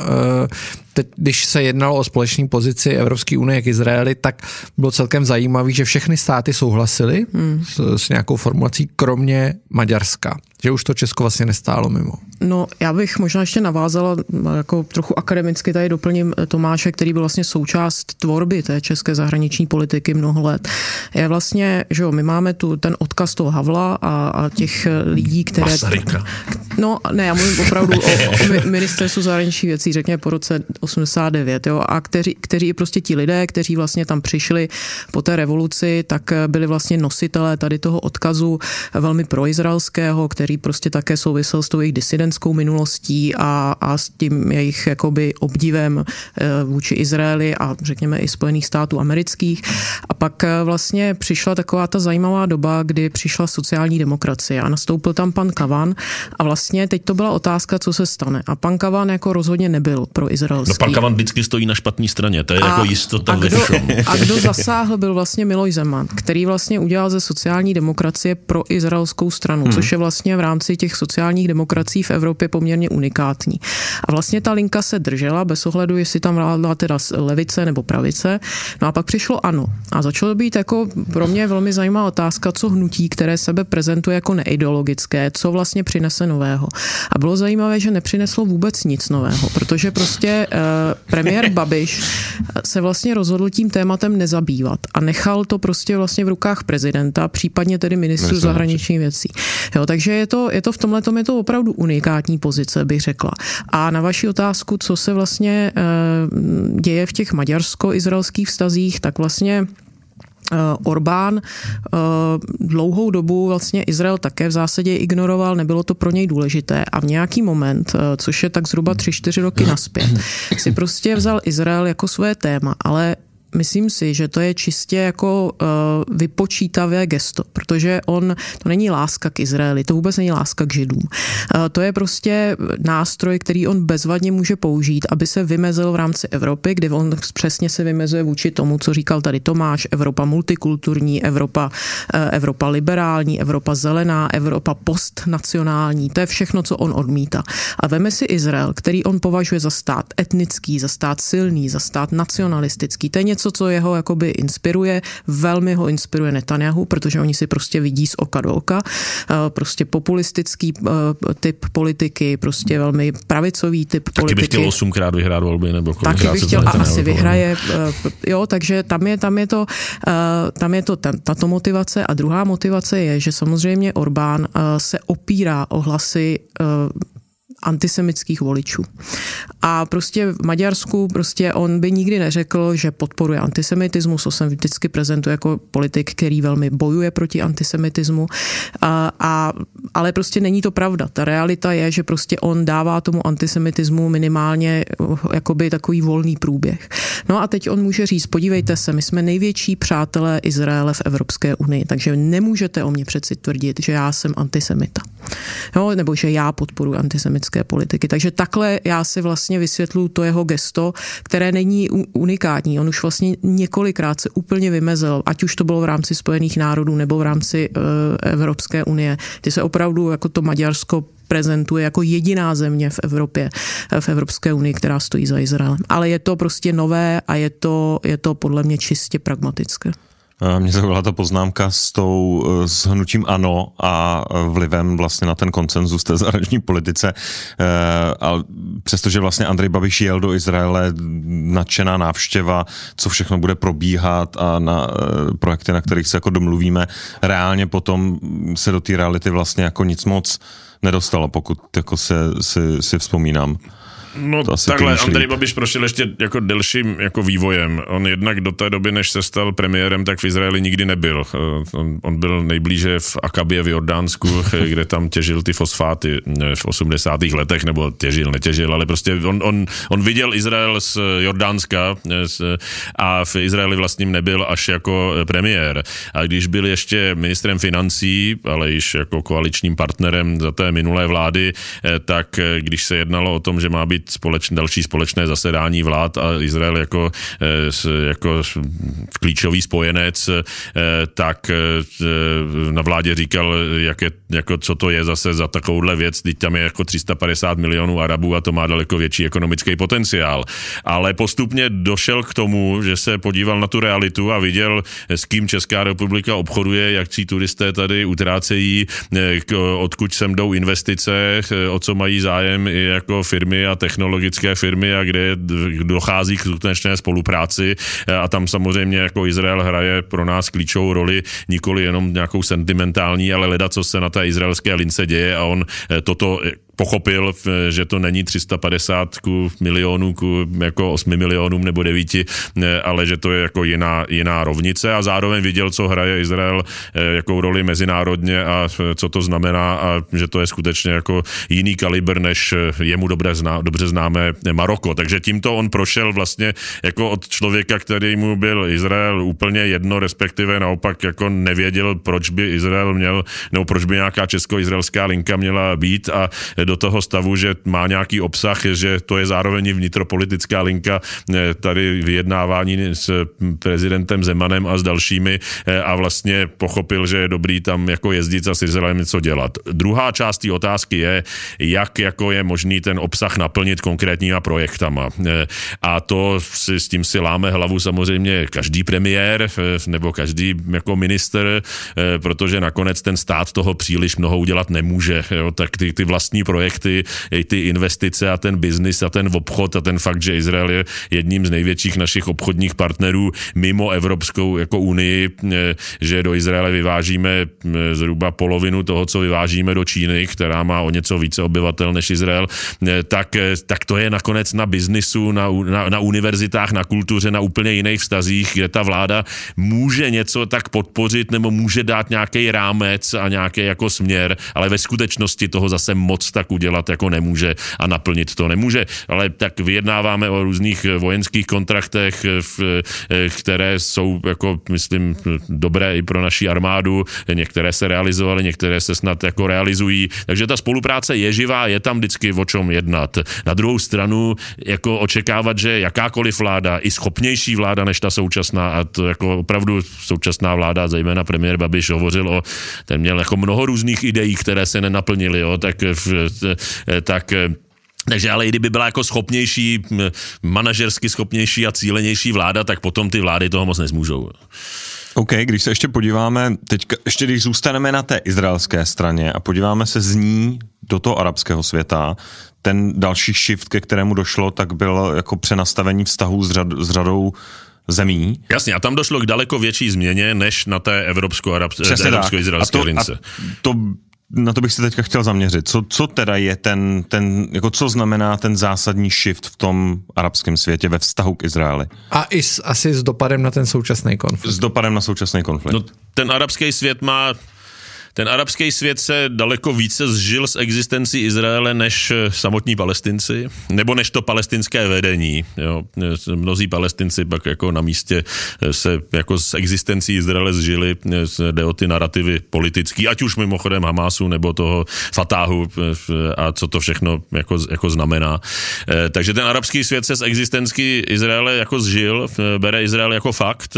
teď, když se jednalo o společné pozici Evropské unie k Izraeli, tak bylo celkem zajímavé, že všechny státy souhlasily hmm. s, s nějakou formulací, kromě Maďarska že už to Česko vlastně nestálo mimo. No, já bych možná ještě navázala, jako trochu akademicky tady doplním eh, Tomáše, který byl vlastně součást tvorby té české zahraniční politiky mnoho let. Je vlastně, že jo, my máme tu ten odkaz toho Havla a, a těch eh, lidí, které... Masaryka. No, ne, já mluvím opravdu o, o ministerstvu zahraničních věcí, řekněme po roce 89, jo, a kteří, kteří prostě ti lidé, kteří vlastně tam přišli po té revoluci, tak eh, byli vlastně nositelé tady toho odkazu velmi proizraelského, který který prostě také souvisel s tou jejich disidentskou minulostí a, a s tím jejich jakoby obdivem eh, vůči Izraeli a řekněme i Spojených států amerických. A pak eh, vlastně přišla taková ta zajímavá doba, kdy přišla sociální demokracie a nastoupil tam pan Kavan a vlastně teď to byla otázka, co se stane. A pan Kavan jako rozhodně nebyl pro izraelský. No pan Kavan vždycky stojí na špatné straně, to je a, jako jistota a kdo, A kdo zasáhl, byl vlastně Miloš Zeman, který vlastně udělal ze sociální demokracie pro izraelskou stranu, hmm. což je vlastně v rámci těch sociálních demokracií v Evropě poměrně unikátní. A vlastně ta linka se držela bez ohledu, jestli tam vládla teda levice nebo pravice. No a pak přišlo ano. A začalo být jako pro mě velmi zajímavá otázka, co hnutí, které sebe prezentuje jako neideologické, co vlastně přinese nového. A bylo zajímavé, že nepřineslo vůbec nic nového, protože prostě eh, premiér Babiš se vlastně rozhodl tím tématem nezabývat a nechal to prostě vlastně v rukách prezidenta, případně tedy ministru zahraničních věcí. Jo, takže je to, je to v tomhle je to opravdu unikátní pozice, bych řekla. A na vaši otázku, co se vlastně e, děje v těch maďarsko-izraelských vztazích, tak vlastně eh, Orbán eh, dlouhou dobu vlastně Izrael také v zásadě ignoroval, nebylo to pro něj důležité a v nějaký moment, což je tak zhruba 3-4 roky naspět, si prostě vzal Izrael jako své téma, ale myslím si, že to je čistě jako uh, vypočítavé gesto, protože on, to není láska k Izraeli, to vůbec není láska k Židům. Uh, to je prostě nástroj, který on bezvadně může použít, aby se vymezil v rámci Evropy, kde on přesně se vymezuje vůči tomu, co říkal tady Tomáš, Evropa multikulturní, Evropa, uh, Evropa liberální, Evropa zelená, Evropa postnacionální, to je všechno, co on odmítá. A veme si Izrael, který on považuje za stát etnický, za stát silný, za stát nacionalistický, to je něco, něco, co jeho jakoby inspiruje. Velmi ho inspiruje Netanyahu, protože oni si prostě vidí z oka do oka. Prostě populistický typ politiky, prostě velmi pravicový typ Taky politiky. Taky bych chtěl osmkrát vyhrát volby, nebo Taky bych chtěl a asi vyhraje. Jo, takže tam je, tam je to, tam je to tato motivace a druhá motivace je, že samozřejmě Orbán se opírá o hlasy antisemických voličů. A prostě v Maďarsku prostě on by nikdy neřekl, že podporuje antisemitismus, to se vždycky prezentuje jako politik, který velmi bojuje proti antisemitismu, a, a, ale prostě není to pravda. Ta realita je, že prostě on dává tomu antisemitismu minimálně jakoby takový volný průběh. No a teď on může říct, podívejte se, my jsme největší přátelé Izraele v Evropské unii, takže nemůžete o mě přeci tvrdit, že já jsem antisemita. Jo, nebo že já podporuji antisemitské politiky. Takže takhle já si vlastně vysvětluju to jeho gesto, které není unikátní. On už vlastně několikrát se úplně vymezil, ať už to bylo v rámci Spojených národů nebo v rámci uh, Evropské unie. Ty se opravdu jako to Maďarsko prezentuje jako jediná země v Evropě, v Evropské unii, která stojí za Izraelem. Ale je to prostě nové a je to, je to podle mě čistě pragmatické. Mně zaujala ta poznámka s tou eh, s hnutím ANO a eh, vlivem vlastně na ten koncenzus té zahraniční politice. Eh, a přestože vlastně Andrej Babiš jel do Izraele, nadšená návštěva, co všechno bude probíhat a na projekty, na kterých se jako domluvíme, reálně potom se do té reality vlastně jako nic moc nedostalo, pokud jako se, si, si vzpomínám. No to takhle, Andrej Babiš prošel ještě jako delším jako vývojem. On jednak do té doby, než se stal premiérem, tak v Izraeli nikdy nebyl. Eh, on, on byl nejblíže v Akabě v Jordánsku, kde tam těžil ty fosfáty eh, v 80. letech, nebo těžil, netěžil, ale prostě on, on, on viděl Izrael z Jordánska eh, a v Izraeli vlastním nebyl až jako premiér. A když byl ještě ministrem financí, ale již jako koaličním partnerem za té minulé vlády, tak když se jednalo o tom, že má být být společné, další společné zasedání vlád a Izrael jako, eh, jako klíčový spojenec, eh, tak eh, na vládě říkal, jak je, jako co to je zase za takovouhle věc, teď tam je jako 350 milionů Arabů a to má daleko větší ekonomický potenciál. Ale postupně došel k tomu, že se podíval na tu realitu a viděl, s kým Česká republika obchoduje, jak cí turisté tady utrácejí, odkud sem jdou investice, o co mají zájem i jako firmy a technologické firmy a kde dochází k skutečné spolupráci. A tam samozřejmě jako Izrael hraje pro nás klíčovou roli, nikoli jenom nějakou sentimentální, ale leda, co se na té izraelské lince děje a on eh, toto pochopil, že to není 350 ku milionů ku jako 8 milionům nebo 9, ale že to je jako jiná, jiná rovnice a zároveň viděl, co hraje Izrael, eh, jakou roli mezinárodně a co to znamená a že to je skutečně jako jiný kalibr, než jemu dobře, zná, dobře známé Maroko. Takže tímto on prošel vlastně jako od člověka, který mu byl Izrael úplně jedno, respektive naopak jako nevěděl, proč by Izrael měl, nebo proč by nějaká česko-izraelská linka měla být a do toho stavu, že má nějaký obsah, že to je zároveň vnitropolitická linka eh, tady vyjednávání s prezidentem Zemanem a s dalšími eh, a vlastně pochopil, že je dobrý tam jako jezdit a s Izraelem něco dělat. Druhá část té otázky je, jak jako je možný ten obsah naplnit konkrétníma projektama. Eh, a to si, s tím si láme hlavu samozřejmě každý premiér nebo každý jako minister, protože nakonec ten stát toho příliš mnoho udělat nemůže. Jo? Tak ty, ty vlastní projekty, ty investice a ten biznis a ten obchod a ten fakt, že Izrael je jedním z největších našich obchodních partnerů mimo Evropskou jako unii, eh, že do Izraele vyvážíme eh, zhruba polovinu toho, co vyvážíme do Číny, která má o něco více obyvatel než Izrael, eh, tak, tak to je nakonec na biznisu, na, na, na univerzitách, na kultuře, na úplně jiných vztazích, kde ta vláda může něco tak podpořit nebo může dát nějaký rámec a nějaký jako směr, ale ve skutečnosti toho zase moc tak tak udělat jako nemůže a naplnit to nemůže. Ale tak vyjednáváme o různých vojenských kontraktech, které jsou, jako myslím, dobré i pro naší armádu. Některé se realizovaly, některé se snad jako realizují. Takže ta spolupráce je živá, je tam vždycky o čem jednat. Na druhou stranu, jako očekávat, že jakákoliv vláda, i schopnější vláda než ta současná, a to jako opravdu současná vláda, zejména premiér Babiš hovořil o, ten měl jako mnoho různých ideí, které se nenaplnily, jo, tak v, tak takže ale i kdyby byla jako schopnější, manažersky schopnější a cílenější vláda, tak potom ty vlády toho moc nezmůžou. OK, když se ještě podíváme, teď ještě když zůstaneme na té izraelské straně a podíváme se z ní do toho arabského světa, ten další shift, ke kterému došlo, tak byl jako přenastavení vztahů s, řad, s řadou zemí. Jasně, a tam došlo k daleko větší změně, než na té evropsko-izraelské lince. A to na to bych se teďka chtěl zaměřit. Co, co teda je ten, ten, jako co znamená ten zásadní shift v tom arabském světě ve vztahu k Izraeli? A i s, asi s dopadem na ten současný konflikt. S dopadem na současný konflikt. No, ten arabský svět má ten arabský svět se daleko více zžil s existencí Izraele než eh, samotní palestinci, nebo než to palestinské vedení. Jo. Mnozí palestinci pak jako na místě eh, se jako s existencí Izraele zžili, eh, jde o ty narrativy politický, ať už mimochodem Hamásu nebo toho Fatáhu a co to všechno jako, jako znamená. Takže ten arabský svět se s existencí Izraele jako zžil, bere Izrael jako fakt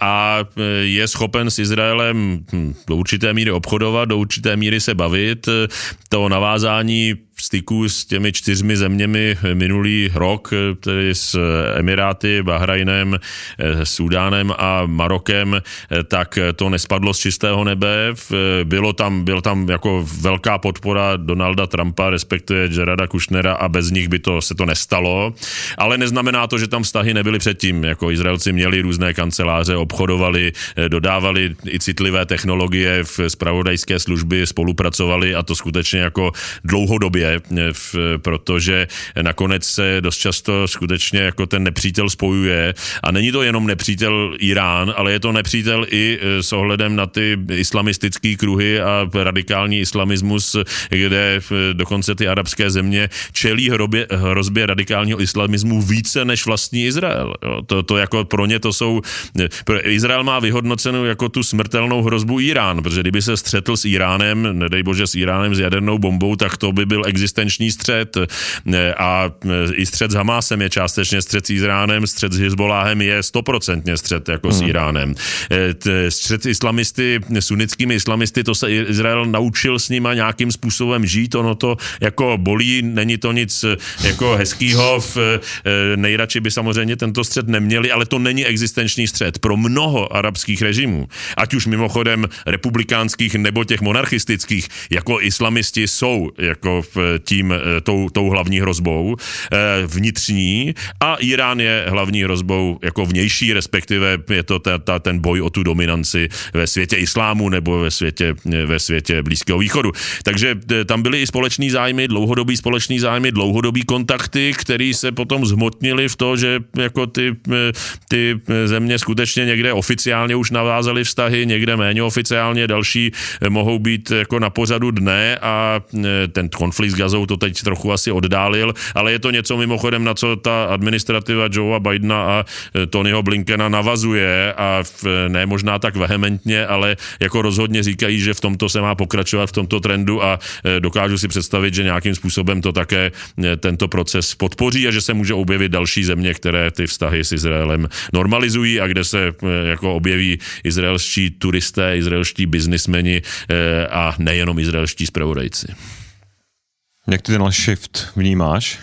a je schopen s Izraelem hm, do určité míry obchodovat, do určité míry se bavit. To navázání styku s těmi čtyřmi zeměmi minulý rok, tedy s Emiráty, Bahrajnem, Súdánem a Marokem, tak to nespadlo z čistého nebe. Bylo tam, byl tam jako velká podpora Donalda Trumpa, respektive Gerarda Kushnera a bez nich by to se to nestalo. Ale neznamená to, že tam vztahy nebyly předtím. Jako Izraelci měli různé kanceláře, obchodovali, dodávali i citlivé technologie v spravodajské služby, spolupracovali a to skutečně jako dlouhodobě v, protože nakonec se dost často skutečně jako ten nepřítel spojuje a není to jenom nepřítel Irán, ale je to nepřítel i e, s ohledem na ty islamistické kruhy a radikální islamismus, kde e, dokonce ty arabské země čelí hrobě, hrozbě radikálního islamismu více než vlastní Izrael. Jo, to, to jako pro ně to jsou... Izrael má vyhodnocenou jako tu smrtelnou hrozbu Irán, protože kdyby se střetl s Iránem, nedej bože s Iránem s jadernou bombou, tak to by byl existenční střed a i střed s Hamásem je částečně střed s Iránem, střed s Hezboláhem je stoprocentně střed jako hmm. s Iránem. Střed s islamisty, sunnickými islamisty, to se Izrael naučil s nima nějakým způsobem žít, ono to jako bolí, není to nic jako hezkýho, v, nejradši by samozřejmě tento střed neměli, ale to není existenční střed. Pro mnoho arabských režimů, ať už mimochodem republikánských nebo těch monarchistických, jako islamisti jsou jako tím, eh, tou, tou hlavní hrozbou eh, vnitřní a Irán je hlavní hrozbou jako vnější, respektive je to ta, ta, ten boj o tu dominanci ve světě islámu nebo ve světě, ve světě Blízkého východu. Takže eh, tam byly i společní zájmy, dlouhodobý společný zájmy, dlouhodobý kontakty, který se potom zhmotnili v to, že jako ty, ty země skutečně někde oficiálně už navázaly vztahy, někde méně oficiálně, další mohou být jako na pořadu dne a ten konflikt s Gazou to teď trochu asi oddálil, ale je to něco mimochodem, na co ta administrativa Joea Bidena a e, Tonyho Blinkena navazuje a v, ne možná tak vehementně, ale jako rozhodně říkají, že v tomto se má pokračovat v tomto trendu a e, dokážu si představit, že nějakým způsobem to také e, tento proces podpoří a že se může objevit další země, které ty vztahy s Izraelem normalizují a kde se jako objeví izraelští turisté, izraelští biznismeni a nejenom izraelští zpravodajci. Jak ty tenhle shift vnímáš?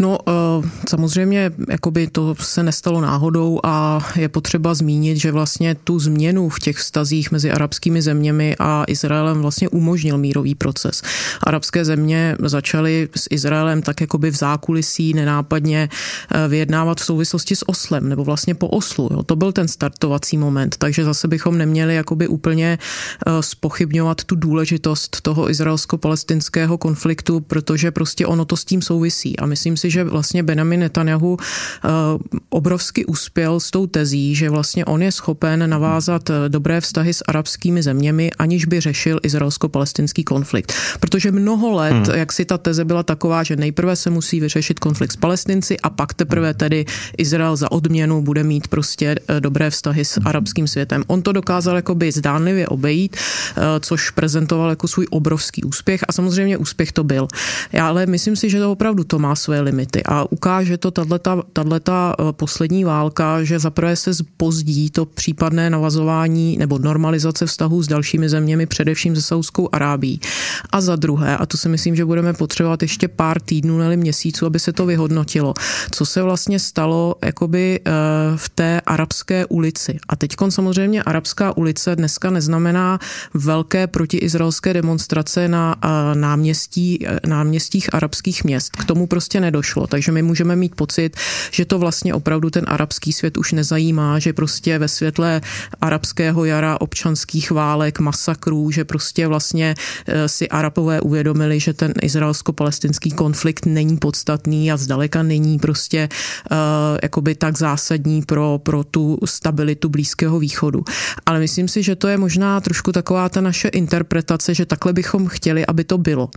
No eh, samozřejmě jakoby to se nestalo náhodou a je potřeba zmínit, že vlastně tu změnu v těch vztazích mezi arabskými zeměmi a Izraelem vlastně umožnil mírový proces. Arabské země začaly s Izraelem tak jakoby v zákulisí nenápadně eh, vyjednávat v souvislosti s Oslem nebo vlastně po Oslu. Jo. To byl ten startovací moment, takže zase bychom neměli jakoby úplně eh, spochybňovat tu důležitost toho izraelsko-palestinského konfliktu, protože prostě ono to s tím souvisí a myslím si, že vlastně Benjamin Netanyahu eh, obrovsky uspěl s tou tezí, že vlastně on je schopen navázat eh, dobré vztahy s arabskými zeměmi, aniž by řešil izraelsko-palestinský konflikt. Protože mnoho let, hmm. jak si ta teze byla taková, že nejprve se musí vyřešit konflikt s palestinci a pak teprve tedy Izrael za odměnu bude mít prostě eh, dobré vztahy s arabským světem. On to dokázal jakoby zdánlivě obejít, což prezentoval jako svůj obrovský úspěch a samozřejmě úspěch to byl. Já ale myslím si, že to opravdu to má své limity. A ukáže to tato poslední válka, že zaprvé se zpozdí to případné navazování nebo normalizace vztahů s dalšími zeměmi, především se Saudskou Arábí. A za druhé, a to si myslím, že budeme potřebovat ještě pár týdnů nebo měsíců, aby se to vyhodnotilo, co se vlastně stalo jakoby eh, v té arabské ulici. A teď samozřejmě arabská ulice dneska neznamená velké protiizraelské demonstrace na eh, náměstí, eh, náměstích arabských měst. K tomu prostě nedošlo. Takže my můžeme mít pocit, že to vlastně opravdu ten arabský svět už nezajímá, že prostě ve světle arabského jara občanských válek, masakrů, že prostě vlastně si Arabové uvědomili, že ten izraelsko-palestinský konflikt není podstatný a zdaleka není prostě uh, tak zásadní pro, pro tu stabilitu Blízkého východu. Ale myslím si, že to je možná trošku taková ta naše interpretace, že takhle bychom chtěli, aby to bylo.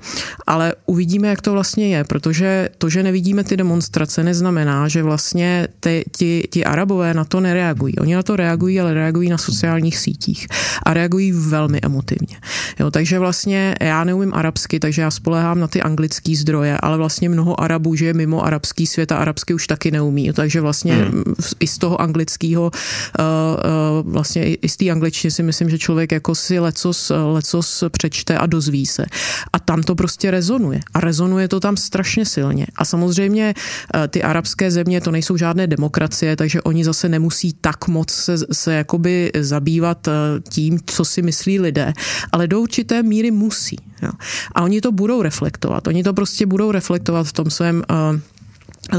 Ale uvidíme, jak to vlastně je, protože to, že nevidíme ty demonstrace, neznamená, že vlastně ty, ti, ti arabové na to nereagují. Oni na to reagují, ale reagují na sociálních sítích a reagují velmi emotivně. Jo, takže vlastně já neumím arabsky, takže já spolehám na ty anglické zdroje, ale vlastně mnoho Arabů žije mimo arabský svět a arabsky už taky neumí. Takže vlastně hmm. i z toho anglického, uh, uh, vlastně i z té angličtiny si myslím, že člověk jako si lecos, lecos přečte a dozví se. A tam to prostě rezonuje. A rezonuje to tam strašně silně. A samozřejmě uh, ty arabské země to nejsou žádné demokracie, takže oni zase nemusí tak moc se, se jakoby zabývat tím, co si myslí lidé, ale do určité míry musí. Jo. A oni to budou reflektovat. Oni to prostě budou reflektovat v tom svém uh,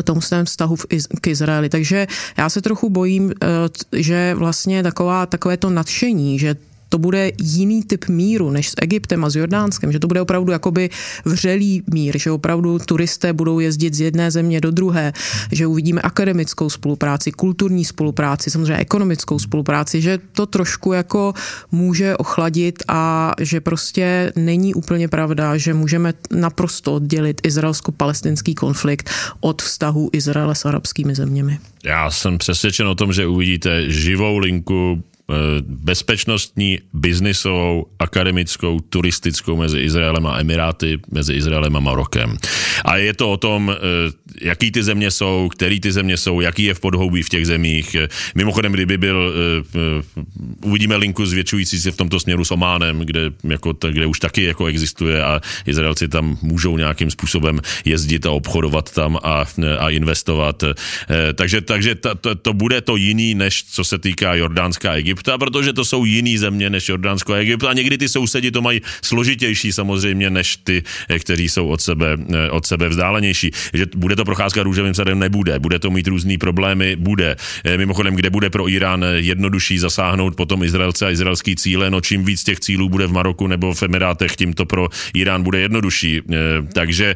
tom svém vztahu k Izraeli. Takže já se trochu bojím, eh, že vlastně taková, takové to nadšení, že to bude jiný typ míru než s Egyptem a s Jordánskem, že to bude opravdu jakoby vřelý mír, že opravdu turisté budou jezdit z jedné země do druhé, že uvidíme akademickou spolupráci, kulturní spolupráci, samozřejmě ekonomickou spolupráci, že to trošku jako může ochladit a že prostě není úplně pravda, že můžeme naprosto oddělit izraelsko-palestinský konflikt od vztahu Izraele s arabskými zeměmi. Já jsem přesvědčen o tom, že uvidíte živou linku bezpečnostní, biznisovou, akademickou, turistickou mezi Izraelem a Emiráty, mezi Izraelem a Marokem. A je to o tom, eh, jaký ty země jsou, který ty země jsou, jaký je v podhoubí v těch zemích. Eh, mimochodem, kdyby byl, uvidíme linku zvětšující se v tomto směru s Ománem, kde, jako, kde už taky jako existuje a Izraelci tam můžou nějakým způsobem jezdit a obchodovat tam a, a investovat. Takže, takže to, to, to bude to jiný, než co se týká Jordánská a Egypta, protože to jsou jiný země než Jordánsko a Egypt a někdy ty sousedi to mají složitější samozřejmě než ty, eh, kteří jsou od sebe, eh, od sebe vzdálenější. Že bude to procházka růžovým sadem, nebude. Bude to mít různý problémy, bude. Eh, mimochodem, kde bude pro Irán jednodušší zasáhnout potom Izraelce a izraelský cíle, no čím víc těch cílů bude v Maroku nebo v Emirátech, tím to pro Irán bude jednodušší. Takže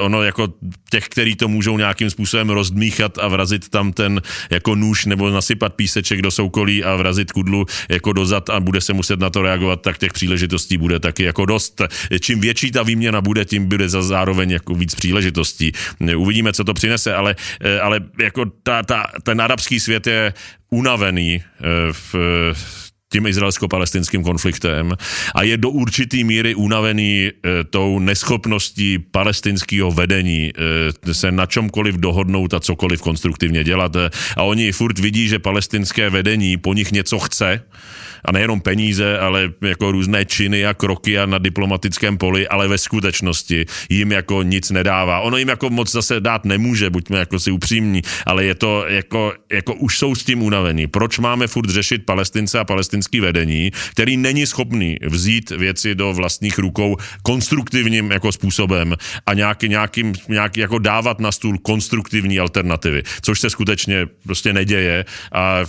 ono jako těch, který to můžou nějakým způsobem rozdmíchat a vrazit tam ten jako nůž nebo nasypat píseček do soukolí a vrazit kudlu jako dozad a bude se muset na to reagovat, tak těch příležitostí bude taky jako dost. Čím větší ta výměna bude, tím bude za zároveň jako víc příležitostí. Uvidíme, co to přinese, ale, ale jako ta, ta, ten arabský svět je unavený eh, v tím izraelsko-palestinským konfliktem a je do určitý míry unavený e, tou neschopností palestinského vedení e, se na čomkoliv dohodnout a cokoliv konstruktivně dělat. A oni furt vidí, že palestinské vedení po nich něco chce, a nejenom peníze, ale jako různé činy a kroky a na diplomatickém poli, ale ve skutečnosti jim jako nic nedává. Ono jim jako moc zase dát nemůže, buďme jako si upřímní, ale je to jako, jako už jsou s tím unavení. Proč máme furt řešit palestince a palestinský vedení, který není schopný vzít věci do vlastních rukou konstruktivním jako způsobem a nějaký, nějakým, nějaký, jako dávat na stůl konstruktivní alternativy, což se skutečně prostě neděje a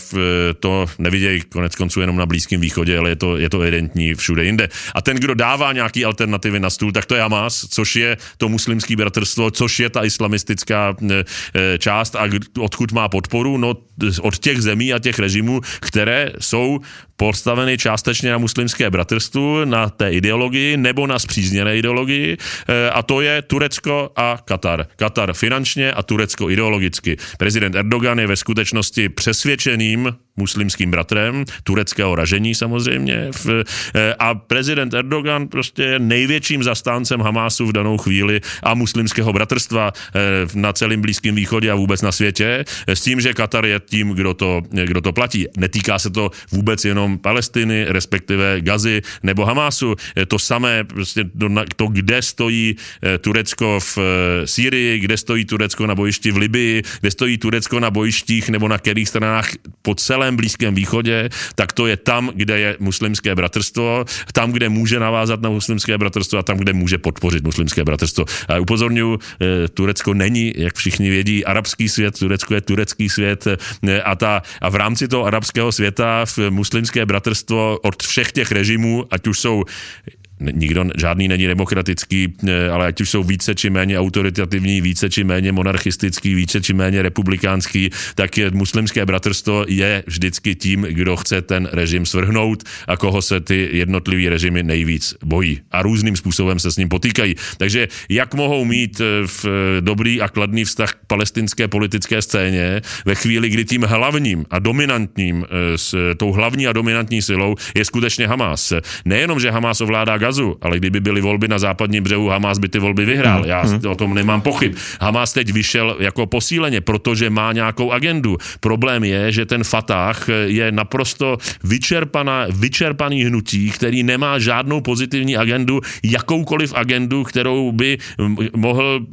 to nevidějí konec konců jenom na blízkém východě, ale je to, je to evidentní všude jinde. A ten, kdo dává nějaký alternativy na stůl, tak to je Hamas, což je to muslimské bratrstvo, což je ta islamistická e, e, část a odkud má podporu, no od těch zemí a těch režimů, které jsou postaveny částečně na muslimské bratrstvu, na té ideologii nebo na zpřízněné ideologii e, a to je Turecko a Katar. Katar finančně a Turecko ideologicky. Prezident Erdogan je ve skutečnosti přesvědčeným muslimským bratrem, tureckého ražení samozřejmě. A prezident Erdogan prostě je největším zastáncem Hamásu v danou chvíli a muslimského bratrstva na celém Blízkém východě a vůbec na světě, s tím, že Katar je tím, kdo to, kdo to platí. Netýká se to vůbec jenom Palestiny, respektive Gazy nebo Hamásu. To samé, prostě to, to kde stojí Turecko v Sýrii, kde stojí Turecko na bojišti v Libii, kde stojí Turecko na bojištích nebo na kterých stranách po celém Blízkém východě, tak to je tam, kde je muslimské bratrstvo, tam, kde může navázat na muslimské bratrstvo a tam, kde může podpořit muslimské bratrstvo. A upozorňuji, eh, Turecko není, jak všichni vědí, arabský svět, Turecko je turecký svět eh, a, ta, a v rámci toho arabského světa v muslimské bratrstvo od všech těch režimů, ať už jsou nikdo, žádný není demokratický, eh, ale ať už jsou více či méně autoritativní, více či méně monarchistický, více či méně republikánský, tak je muslimské bratrstvo je vždycky tím, kdo chce ten režim svrhnout a koho se ty jednotlivý režimy nejvíc bojí. A různým způsobem se s ním potýkají. Takže jak mohou mít eh, v eh, dobrý a kladný vztah k palestinské politické scéně ve chvíli, kdy tím hlavním a dominantním, s tou hlavní a dominantní silou je skutečně Hamas. Nejenom, že Hamas ovládá gazu, ale kdyby byly volby na západním břehu, Hamas by ty volby vyhrál. Hmm. Já hmm. o tom nemám pochyb. Hamas teď vyšel jako posíleně, protože má nějakou agendu. Problém je, že ten Fatah je naprosto vyčerpaná, vyčerpaný hnutí, který nemá žádnou pozitivní agendu, jakoukoliv agendu, kterou by mohl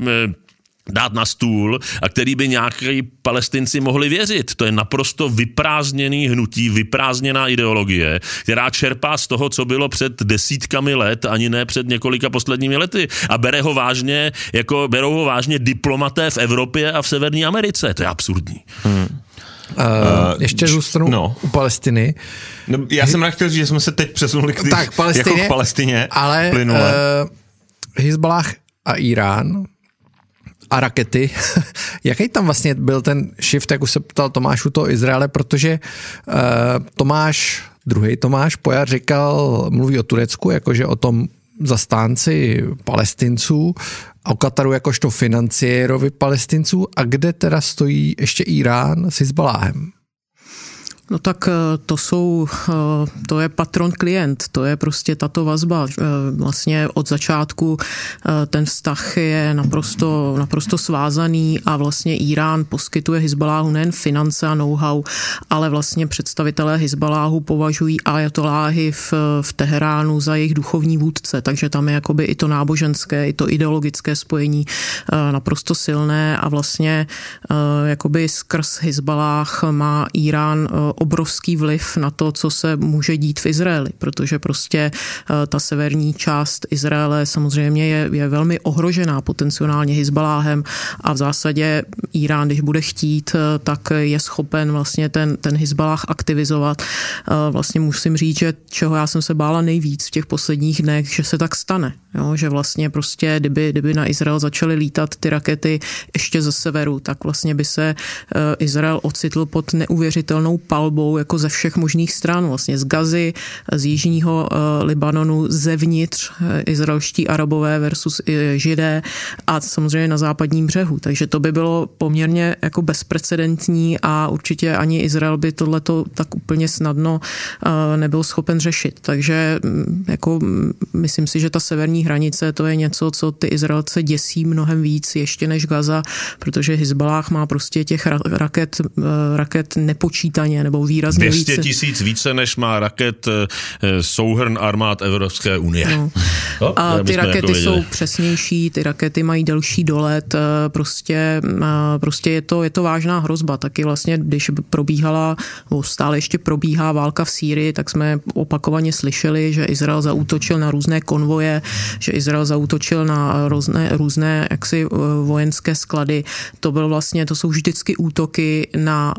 dát na stůl a který by nějaký palestinci mohli věřit. To je naprosto vyprázdněný hnutí, vyprázdněná ideologie, která čerpá z toho, co bylo před desítkami let, ani ne před několika posledními lety. A bere ho vážně, jako berou ho vážně diplomaté v Evropě a v Severní Americe. To je absurdní. Hmm. Uh, ještě zůstanu no. u Palestiny. No, já jsem chtěl říct, že jsme se teď přesunuli k, tý, tak, Palestině, jako k Palestině. Ale uh, Hezbalah a Irán a rakety. Jaký tam vlastně byl ten shift, jak už se ptal Tomáš u toho Izraele, protože uh, Tomáš, druhý Tomáš Pojar říkal, mluví o Turecku, jakože o tom zastánci palestinců a o Kataru jakožto financiérovi palestinců a kde teda stojí ještě Irán s Hezbaláhem? No tak eh, to jsou, eh, to je patron klient, to je prostě tato vazba. Eh, vlastně od začátku ten vztah je naprosto, naprosto svázaný a vlastně Irán poskytuje Hezbaláhu nejen finance a know-how, ale vlastně představitelé Hezbaláhu považují ajatoláhy v, v Teheránu za jejich duchovní vůdce, takže tam je jakoby i to náboženské, i to ideologické spojení naprosto silné a vlastně jakoby skrz Hezbalách má Irán obrovský vliv na to, co se může dít v Izraeli, protože prostě eh, ta severní část Izraele samozřejmě je, je velmi ohrožená potenciálně Hezbaláhem a v zásadě Irán, když bude chtít, eh, tak je schopen vlastně ten, ten Hezbalách aktivizovat. Eh, vlastně musím říct, že čeho já jsem se bála nejvíc v těch posledních dnech, že se tak stane. Jo, že vlastně prostě, kdyby, kdyby na Izrael začaly lítat ty rakety ještě ze severu, tak vlastně by se Izrael ocitl pod neuvěřitelnou palbou palbou jako ze všech možných stran, vlastně z Gazy, z jižního eh, Libanonu, zevnitř eh, izraelští arabové versus eh, židé a samozřejmě na západním břehu. Takže to by bylo poměrně jako bezprecedentní a určitě ani Izrael by tohleto tak úplně snadno nebyl schopen řešit. Takže mm, jako mm, myslím si, že ta severní hranice to je něco, co ty Izraelce děsí mnohem víc ještě než Gaza, protože Hezbalách má prostě těch raket, raket nepočítaně nebo výrazně 200 tisíc více, než má raket eh, souhrn armád Evropské unie. No. No, a ty rakety jako jsou přesnější, ty rakety mají delší dolet, eh, prostě, eh, prostě je, to, je to vážná hrozba. Taky vlastně, když probíhala, nebo stále ještě probíhá válka v Sýrii, tak jsme opakovaně slyšeli, že Izrael zaútočil na různé konvoje, že Izrael zaútočil na různé, různé jaksi vojenské sklady. To byl vlastně, to jsou vždycky útoky na,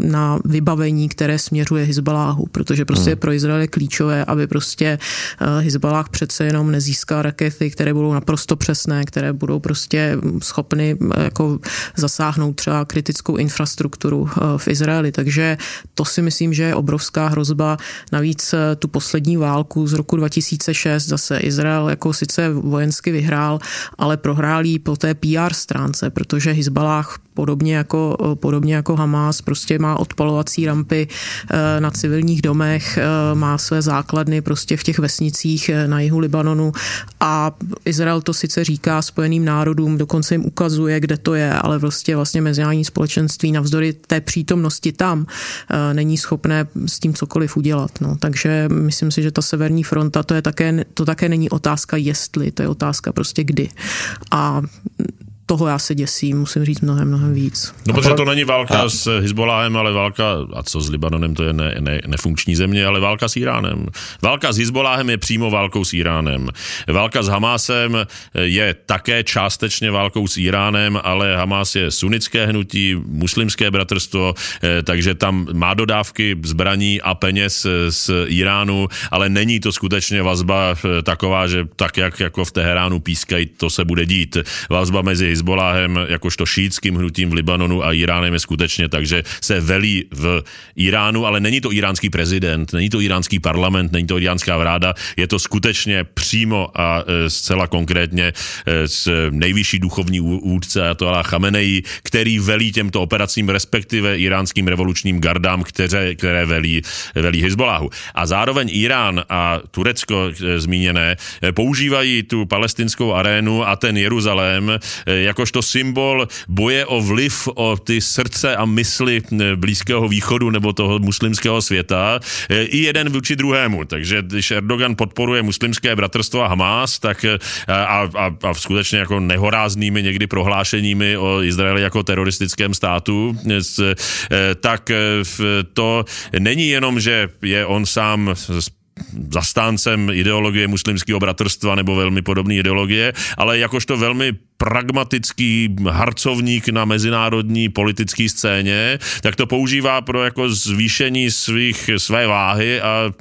na vybavení vybavení, které směřuje Hezbaláhu, protože prostě hmm. pro Izrael je klíčové, aby prostě Hezbalách eh, přece jenom nezískal rakety, které budou naprosto přesné, které budou prostě schopny eh, jako zasáhnout třeba kritickou infrastrukturu eh, v Izraeli. Takže to si myslím, že je obrovská hrozba. Navíc tu poslední válku z roku 2006 zase Izrael jako sice vojensky vyhrál, ale prohrál jí po té PR stránce, protože Hezbalách podobně jako, podobně jako Hamas, prostě má odpalovací rampy na civilních domech, má své základny prostě v těch vesnicích na jihu Libanonu a Izrael to sice říká Spojeným národům, dokonce jim ukazuje, kde to je, ale prostě vlastně mezinárodní společenství navzdory té přítomnosti tam není schopné s tím cokoliv udělat. No. Takže myslím si, že ta severní fronta, to, je také, to také není otázka jestli, to je otázka prostě kdy. A toho já se děsím, musím říct mnohem, mnohem víc. No, protože to není válka a... s Hezboláhem, ale válka, a co s Libanonem, to je ne, ne, nefunkční země, ale válka s Iránem. Válka s Hezboláhem je přímo válkou s Iránem. Válka s Hamásem je také částečně válkou s Iránem, ale Hamás je sunnické hnutí, muslimské bratrstvo, eh, takže tam má dodávky zbraní a peněz z Iránu, ale není to skutečně vazba eh, taková, že tak, jak jako v Teheránu pískají, to se bude dít. Vazba mezi Hezboláhem jakožto šítským hnutím v Libanonu a Iránem je skutečně tak, že se velí v Iránu, ale není to iránský prezident, není to iránský parlament, není to iránská vláda, je to skutečně přímo a e, zcela konkrétně z e, nejvyšší duchovní vůdce Ayatollah Chamenei, který velí těmto operacím, respektive iránským revolučním gardám, které, které velí, velí Hezboláhu. A zároveň Irán a Turecko e, zmíněné používají tu palestinskou arénu a ten Jeruzalém jakožto symbol boje o vliv, o ty srdce a mysli Blízkého východu nebo toho muslimského světa, eh, i jeden vůči druhému. Takže když Erdogan podporuje muslimské bratrstvo a Hamas, tak eh, a, a, a skutečně jako nehoráznými někdy prohlášeními o Izraeli jako teroristickém státu, tak to není jenom, že je on sám zastáncem ideologie muslimského bratrstva nebo velmi podobné ideologie, ale jakožto velmi pragmatický harcovník na mezinárodní politické scéně, tak to používá pro jako zvýšení svých, své váhy a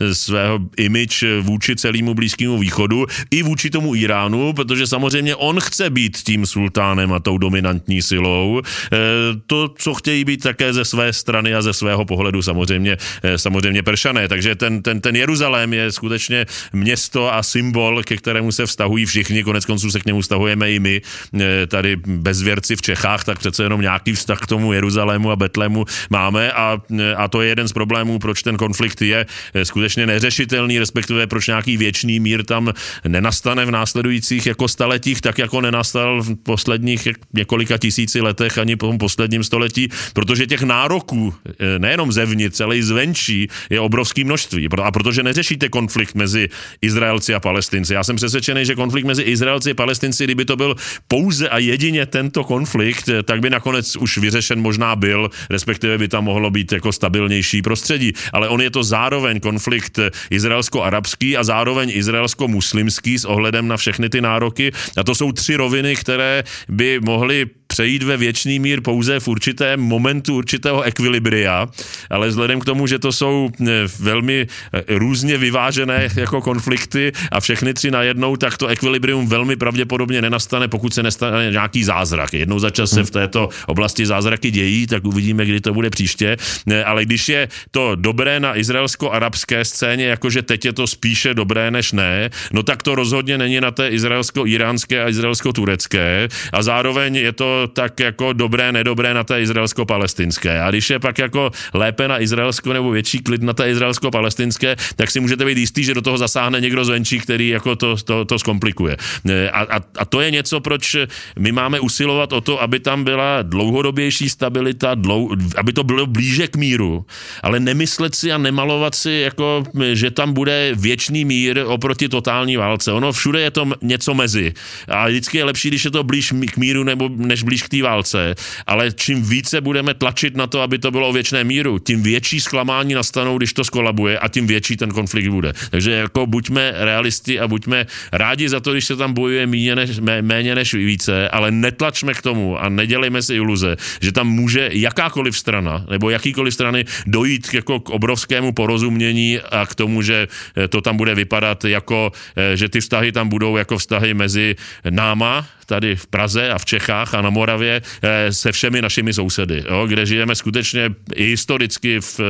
e, svého image vůči celému Blízkému východu i vůči tomu Iránu, protože samozřejmě on chce být tím sultánem a tou dominantní silou. E, to, co chtějí být také ze své strany a ze svého pohledu samozřejmě, e, samozřejmě peršané. Takže ten, ten, ten Jeruzalém je skutečně město a symbol, ke kterému se vztahují všichni, konec konců se k němu vztahujeme i my eh, tady bezvěrci v Čechách, tak přece jenom nějaký vztah k tomu Jeruzalému a Betlému máme a, eh, a to je jeden z problémů, proč ten konflikt je eh, skutečně neřešitelný, respektive proč nějaký věčný mír tam nenastane v následujících jako staletích, tak jako nenastal v posledních několika tisíci letech ani po tom posledním století, protože těch nároků nejenom zevnitř, ale i zvenčí je obrovské množství. A protože neřešíte konflikt mezi Izraelci a Palestinci. Já jsem přesvědčený, že konflikt mezi Izraelci a Palestinci, kdyby to byl pouze a jedině tento konflikt, tak by nakonec už vyřešen možná byl, respektive by tam mohlo být jako stabilnější prostředí. Ale on je to zároveň konflikt izraelsko-arabský a zároveň izraelsko-muslimský s ohledem na všechny ty nároky. A to jsou tři roviny, které by mohly přejít ve věčný mír pouze v určitém momentu určitého ekvilibria, ale vzhledem k tomu, že to jsou eh, velmi eh, různě vyvážené jako konflikty a všechny tři najednou, tak to ekvilibrium velmi pravděpodobně nenastane, pokud se nestane nějaký zázrak. Jednou za čas se v této oblasti zázraky dějí, tak uvidíme, kdy to bude příště. Ale když je to dobré na izraelsko-arabské scéně, jakože teď je to spíše dobré než ne, no tak to rozhodně není na té izraelsko-iránské a izraelsko-turecké a zároveň je to tak jako dobré, nedobré na té izraelsko-palestinské. A když je pak jako lépe na izraelsko nebo větší klid na té izraelsko-palestinské, tak si můžete být jistý, že do toho zasáhne někdo zvenčí, který jako to, to, to zkomplikuje. E, a, a, a to je něco, proč my máme usilovat o to, aby tam byla dlouhodobější stabilita, dlou, aby to bylo blíže k míru, ale nemyslet si a nemalovat si, jako, že tam bude věčný mír oproti totální válce. Ono všude je to něco mezi. A vždycky je lepší, když je to blíž k míru nebo než blíž k té válce, ale čím více budeme tlačit na to, aby to bylo o věčné míru, tím větší zklamání nastanou, když to skolabuje a tím větší ten konflikt bude. Takže jako buďme realisti a buďme rádi za to, když se tam bojuje méně než, méně než více, ale netlačme k tomu a nedělejme si iluze, že tam může jakákoliv strana nebo jakýkoliv strany dojít jako k obrovskému porozumění a k tomu, že to tam bude vypadat jako, že ty vztahy tam budou jako vztahy mezi náma, tady v Praze a v Čechách a na Moravě eh, se všemi našimi sousedy, jo, kde žijeme skutečně i historicky v,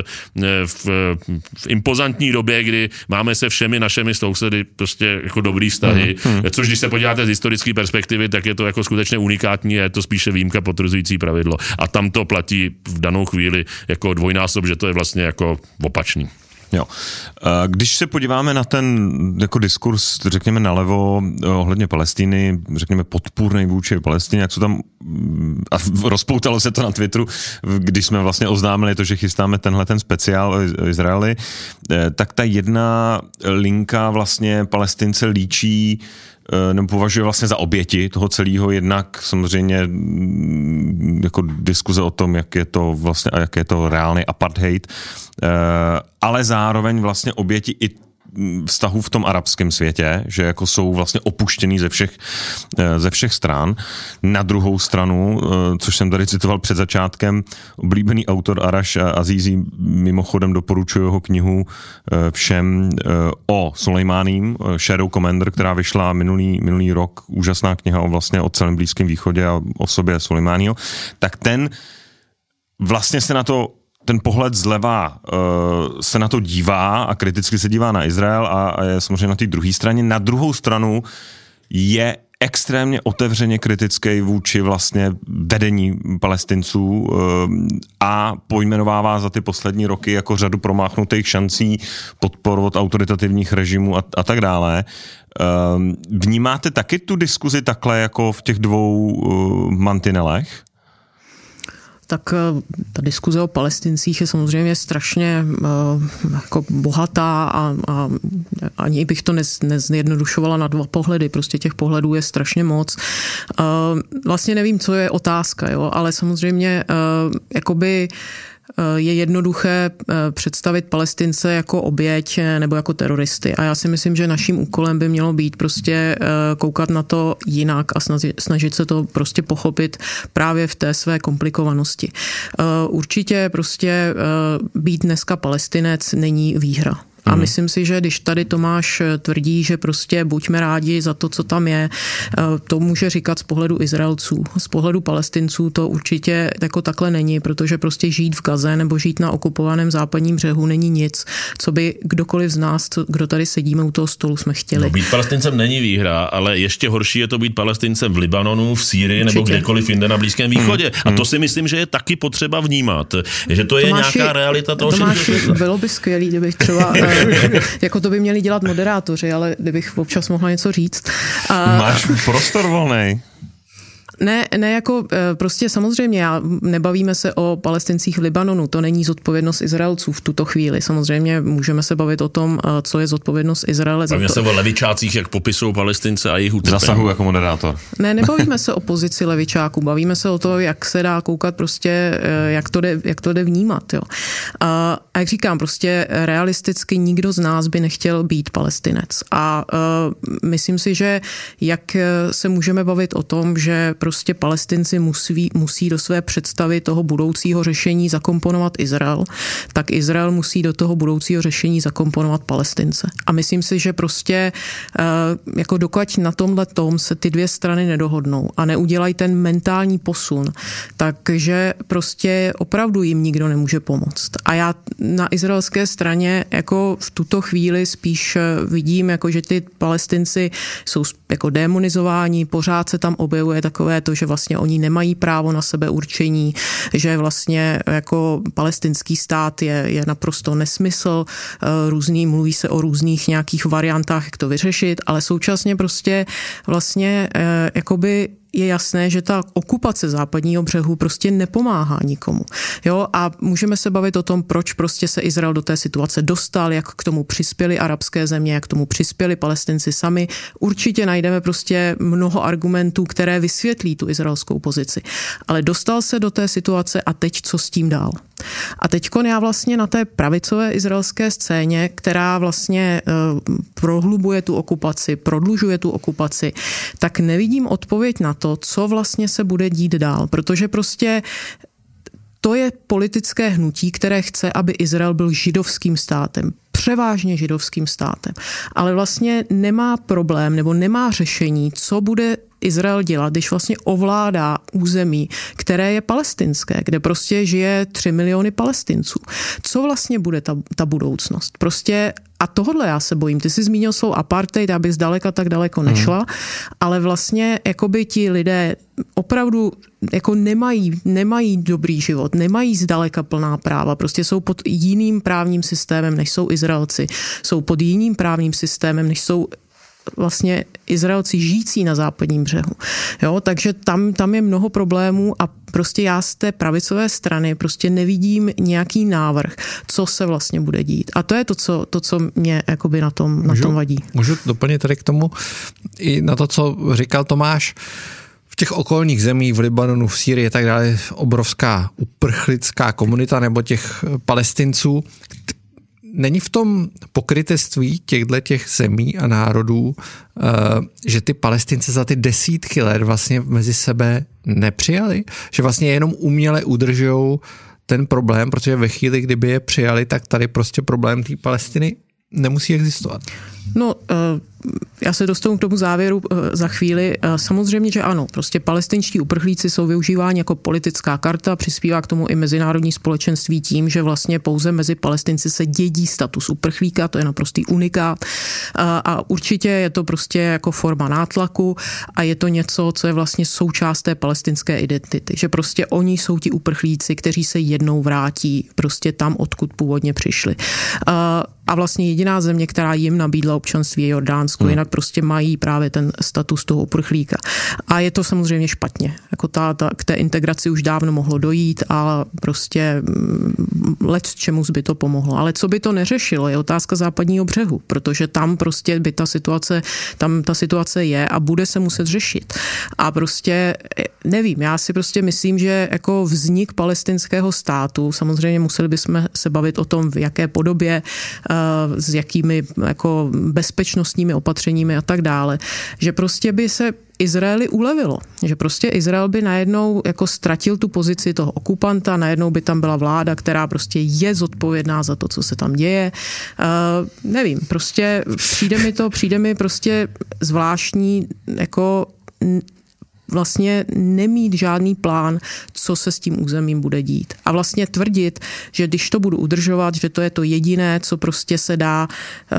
v, v impozantní době, kdy máme se všemi našimi sousedy prostě jako dobrý vztahy, hmm. což když se podíváte z historické perspektivy, tak je to jako skutečně unikátní a je to spíše výjimka potvrzující pravidlo. A tam to platí v danou chvíli jako dvojnásob, že to je vlastně jako opačný. Jo. Když se podíváme na ten jako diskurs, řekněme nalevo eh, ohledně Palestiny, řekněme podpůrný vůči Palestině, jak co tam a rozpoutalo se to na Twitteru, když jsme vlastně oznámili to, že chystáme tenhle ten speciál o Izraeli, eh, tak ta jedna linka vlastně Palestince líčí Eh, nebo považuje vlastně za oběti toho celého, jednak samozřejmě mm, jako diskuze o tom, jak je to vlastně a jak je to reálný apartheid, eh, ale zároveň vlastně oběti i vztahu v tom arabském světě, že jako jsou vlastně opuštěný ze všech, eh, ze všech stran. Na druhou stranu, eh, což jsem tady citoval před začátkem, oblíbený autor Arash Azizi mimochodem doporučuje jeho knihu eh, všem o Sulejmáním, Shadow Commander, která vyšla minulý, minulý rok, úžasná kniha o vlastně o celém Blízkém východě a o sobě Sulejmánio, tak ten vlastně se na to ten pohled zleva uh, se na to dívá a kriticky se dívá na Izrael a, a je samozřejmě na té druhé straně. Na druhou stranu je extrémně otevřeně kritický vůči vlastně vedení palestinců uh, a pojmenovává za ty poslední roky jako řadu promáchnutých šancí podpor od autoritativních režimů a, a tak dále. Uh, vnímáte taky tu diskuzi takhle jako v těch dvou mantinelech? Tak eh, ta diskuze o palestincích je samozřejmě strašně uh, jako bohatá a, a ani bych to nez, nezjednodušovala na dva pohledy, prostě těch pohledů je strašně moc. Uh, vlastně nevím, co je otázka, jo, ale samozřejmě jakoby Eh, je jednoduché eh, představit Palestince jako oběť eh, nebo jako teroristy. A já si myslím, že naším úkolem by mělo být prostě koukat na to jinak a snažit se to prostě pochopit právě v té své komplikovanosti. Určitě prostě být dneska palestinec není výhra. A hmm. myslím si, že když tady Tomáš eh, tvrdí, že prostě buďme rádi za to, co tam je, eh, to může říkat z pohledu Izraelců. Z pohledu Palestinců to určitě jako takhle není, protože prostě žít v Gaze nebo žít na okupovaném západním břehu není nic, co by kdokoliv z nás, kdo tady sedíme u toho stolu, jsme chtěli. No, být palestincem není výhra, ale ještě horší je to být palestincem v Libanonu, v Sýrii nebo kdekoliv jinde na Blízkém východě. Hmm. A to hmm. si myslím, že je taky potřeba vnímat, že to je Tomáši, nějaká realita toho Tomáši, bylo by skvělé, kdybych třeba eh, jako to by měli dělat moderátoři, ale kdybych občas mohla něco říct. A... Máš prostor volný. Ne, ne jako eh, prostě samozřejmě, já, nebavíme se o palestincích v Libanonu, to není zodpovědnost Izraelců v tuto chvíli. Samozřejmě můžeme se bavit o tom, eh, co je zodpovědnost Izraele. Bavíme to... se o levičácích, jak popisují palestince a jejich utrpení. Zasahu jako moderátor. Ne, nebavíme se o pozici levičáků, bavíme se o to, jak se dá koukat prostě, eh, jak to jde, jak to jde vnímat. Jo. A, a jak říkám, prostě realisticky nikdo z nás by nechtěl být palestinec. A uh, myslím si, že jak se můžeme bavit o tom, že prostě palestinci musí, musí do své představy toho budoucího řešení zakomponovat Izrael, tak Izrael musí do toho budoucího řešení zakomponovat palestince. A myslím si, že prostě eh, jako dokud na tomhle tom se ty dvě strany nedohodnou a neudělají ten mentální posun, takže prostě opravdu jim nikdo nemůže pomoct. A já na izraelské straně jako v tuto chvíli spíš eh, vidím, jako že ty palestinci jsou jako demonizováni, pořád se tam objevuje takové to, že vlastně oni nemají právo na sebe určení, že vlastně jako palestinský stát je, je naprosto nesmysl, eh, různý, mluví se o různých nějakých variantách, jak to vyřešit, ale současně prostě vlastně eh, jakoby je jasné, že ta okupace západního břehu prostě nepomáhá nikomu. Jo, a můžeme se bavit o tom, proč prostě se Izrael do té situace dostal, jak k tomu přispěli arabské země, jak k tomu přispěli palestinci sami. Určitě najdeme prostě mnoho argumentů, které vysvětlí tu izraelskou pozici. Ale dostal se do té situace a teď co s tím dál? A teď já vlastně na té pravicové izraelské scéně, která vlastně uh, prohlubuje tu okupaci, prodlužuje tu okupaci, tak nevidím odpověď na to, co vlastně se bude dít dál, protože prostě to je politické hnutí, které chce, aby Izrael byl židovským státem, převážně židovským státem, ale vlastně nemá problém nebo nemá řešení, co bude Izrael dělat, když vlastně ovládá území, které je palestinské, kde prostě žije 3 miliony palestinců. Co vlastně bude ta, ta budoucnost? Prostě a tohle já se bojím. Ty jsi zmínil svou apartheid, abych zdaleka tak daleko nešla, hmm. ale vlastně jakoby ti lidé opravdu jako nemají, nemají dobrý život, nemají zdaleka plná práva, prostě jsou pod jiným právním systémem, než jsou Izraelci, jsou pod jiným právním systémem, než jsou vlastně Izraelci žijící na západním břehu. Jo, takže tam, tam je mnoho problémů a prostě já z té pravicové strany prostě nevidím nějaký návrh, co se vlastně bude dít. A to je to, co, to, co mě jakoby na tom, můžu, na tom vadí. Můžu doplnit tady k tomu i na to, co říkal Tomáš. V těch okolních zemích, v Libanonu, v Sýrii a tak dále, obrovská uprchlická komunita nebo těch palestinců, není v tom pokrytectví těchto těch zemí a národů, eh, že ty palestince za ty desítky let vlastně mezi sebe nepřijali? Že vlastně jenom uměle udržují ten problém, protože ve chvíli, kdyby je přijali, tak tady prostě problém té Palestiny nemusí existovat. No, eh, já se dostanu k tomu závěru eh, za chvíli. Eh, samozřejmě, že ano, prostě palestinští uprchlíci jsou využíváni jako politická karta, přispívá k tomu i mezinárodní společenství tím, že vlastně pouze mezi palestinci se dědí status uprchlíka, to je naprostý unikát a určitě je to prostě jako forma nátlaku a je to něco, co je vlastně součást té palestinské identity, že prostě oni jsou ti uprchlíci, kteří se jednou vrátí prostě tam, odkud původně přišli. A vlastně jediná země, která jim nabídla občanství je Jordánsko, hmm. jinak prostě mají právě ten status toho uprchlíka. A je to samozřejmě špatně. Jako ta, ta, k té integraci už dávno mohlo dojít a prostě mm, let čemu by to pomohlo. Ale co by to neřešilo, je otázka západního břehu, protože tam prostě by ta situace, tam ta situace je a bude se muset řešit. A prostě eh, nevím, já si prostě myslím, že jako vznik palestinského státu, samozřejmě museli bychom se bavit o tom, v jaké podobě, eh, s jakými jako bezpečnostními opatřeními a tak dále, že prostě by se Izraeli ulevilo. Že prostě Izrael by najednou jako ztratil tu pozici toho okupanta, najednou by tam byla vláda, která prostě je zodpovědná za to, co se tam děje. Uh, nevím, prostě přijde mi to, přijde mi prostě zvláštní jako vlastně nemít žádný plán, co se s tím územím bude dít. A vlastně tvrdit, že když to budu udržovat, že to je to jediné, co prostě se dá, uh,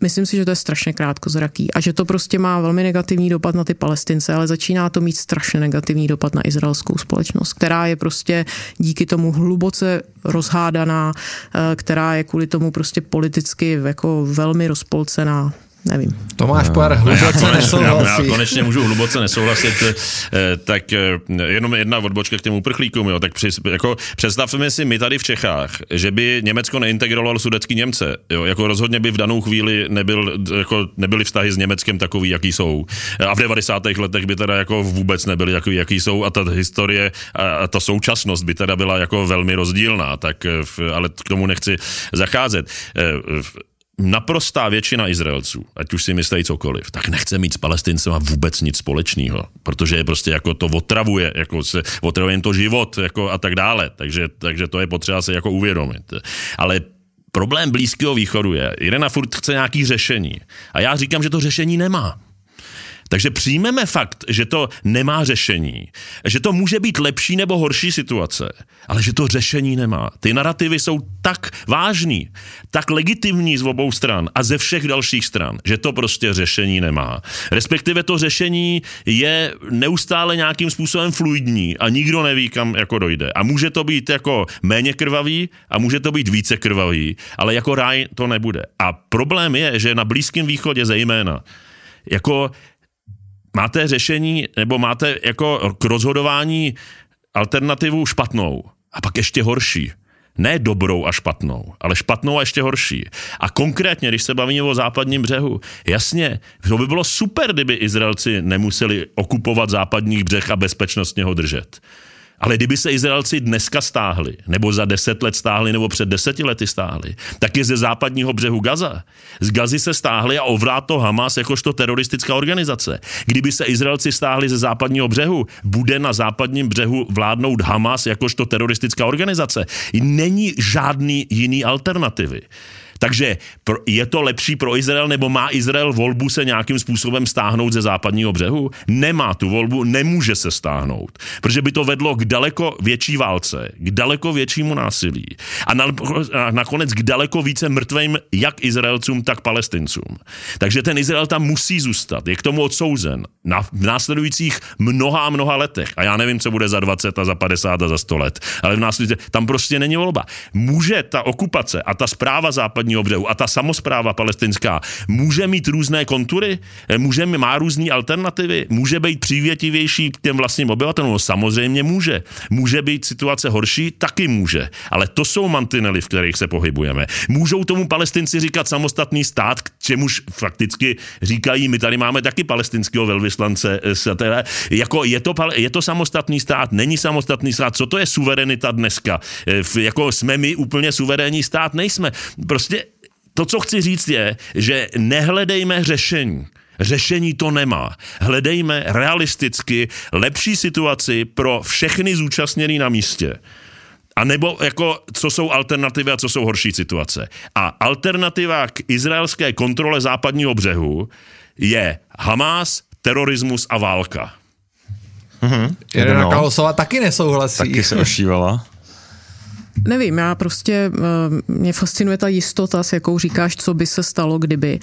myslím si, že to je strašně krátkozraký a že to prostě má velmi negativní dopad na ty palestince, ale začíná to mít strašně negativní dopad na izraelskou společnost, která je prostě díky tomu hluboce rozhádaná, uh, která je kvůli tomu prostě politicky jako velmi rozpolcená nevím. Tomáš Pár hluboce nesouhlasí. Já konečně můžu hluboce nesouhlasit, eh, tak eh, jenom jedna odbočka k těm uprchlíkům. Jo. Tak při, jako, představme si my tady v Čechách, že by Německo neintegrovalo sudecký Němce. Jo. Jako rozhodně by v danou chvíli nebyl, jako, nebyly vztahy s Německem takový, jaký jsou. A v 90. letech by teda jako vůbec nebyly takový, jaký jsou a ta historie a ta současnost by teda byla jako velmi rozdílná, tak, eh, ale k tomu nechci zacházet naprostá většina Izraelců, ať už si myslí cokoliv, tak nechce mít s Palestincem vůbec nic společného, protože je prostě jako to otravuje, jako se otravuje jim to život jako a tak dále, takže, takže to je potřeba se jako uvědomit. Ale problém Blízkého východu je, Irena furt chce nějaký řešení a já říkám, že to řešení nemá. Takže přijmeme fakt, že to nemá řešení, že to může být lepší nebo horší situace, ale že to řešení nemá. Ty narrativy jsou tak vážný, tak legitimní z obou stran a ze všech dalších stran, že to prostě řešení nemá. Respektive to řešení je neustále nějakým způsobem fluidní a nikdo neví, kam jako dojde. A může to být jako méně krvavý a může to být více krvavý, ale jako ráj to nebude. A problém je, že na Blízkém východě zejména jako máte řešení nebo máte jako k rozhodování alternativu špatnou a pak ještě horší. Ne dobrou a špatnou, ale špatnou a ještě horší. A konkrétně, když se bavíme o západním břehu, jasně, to by bylo super, kdyby Izraelci nemuseli okupovat západní břeh a bezpečnostně ho držet. Ale kdyby se Izraelci dneska stáhli, nebo za deset let stáhli, nebo před deseti lety stáhli, tak je ze západního břehu Gaza. Z Gazy se stáhli a ovládl to Hamas jakožto teroristická organizace. Kdyby se Izraelci stáhli ze západního břehu, bude na západním břehu vládnout Hamas jakožto teroristická organizace. Není žádný jiný alternativy. Takže je to lepší pro Izrael, nebo má Izrael volbu se nějakým způsobem stáhnout ze západního břehu? Nemá tu volbu, nemůže se stáhnout, protože by to vedlo k daleko větší válce, k daleko většímu násilí a, na, nakonec k daleko více mrtvým jak Izraelcům, tak Palestincům. Takže ten Izrael tam musí zůstat, je k tomu odsouzen na, v následujících mnoha a mnoha letech. A já nevím, co bude za 20 a za 50 a za 100 let, ale v následujících, tam prostě není volba. Může ta okupace a ta zpráva západního břehu a ta samozpráva palestinská může mít různé kontury, může, má různé alternativy, může být přívětivější k těm vlastním obyvatelům, no, samozřejmě může. Může být situace horší, taky může. Ale to jsou mantinely, v kterých se pohybujeme. Můžou tomu palestinci říkat samostatný stát, k čemuž fakticky říkají, my tady máme taky palestinského velvyslance, eh, jako je to, je to samostatný stát, není samostatný stát, co to je suverenita dneska? Eh, jako jsme my úplně suverénní stát, nejsme. Prostě to, co chci říct, je, že nehledejme řešení. Řešení to nemá. Hledejme realisticky lepší situaci pro všechny zúčastněný na místě. A nebo jako, co jsou alternativy a co jsou horší situace. A alternativa k izraelské kontrole západního břehu je Hamas, terorismus a válka. Mm-hmm. Irena no. Kalosová taky nesouhlasí. Taky se ošívala. Nevím, já prostě, uh, mě fascinuje ta jistota, s jakou říkáš, co by se stalo, kdyby.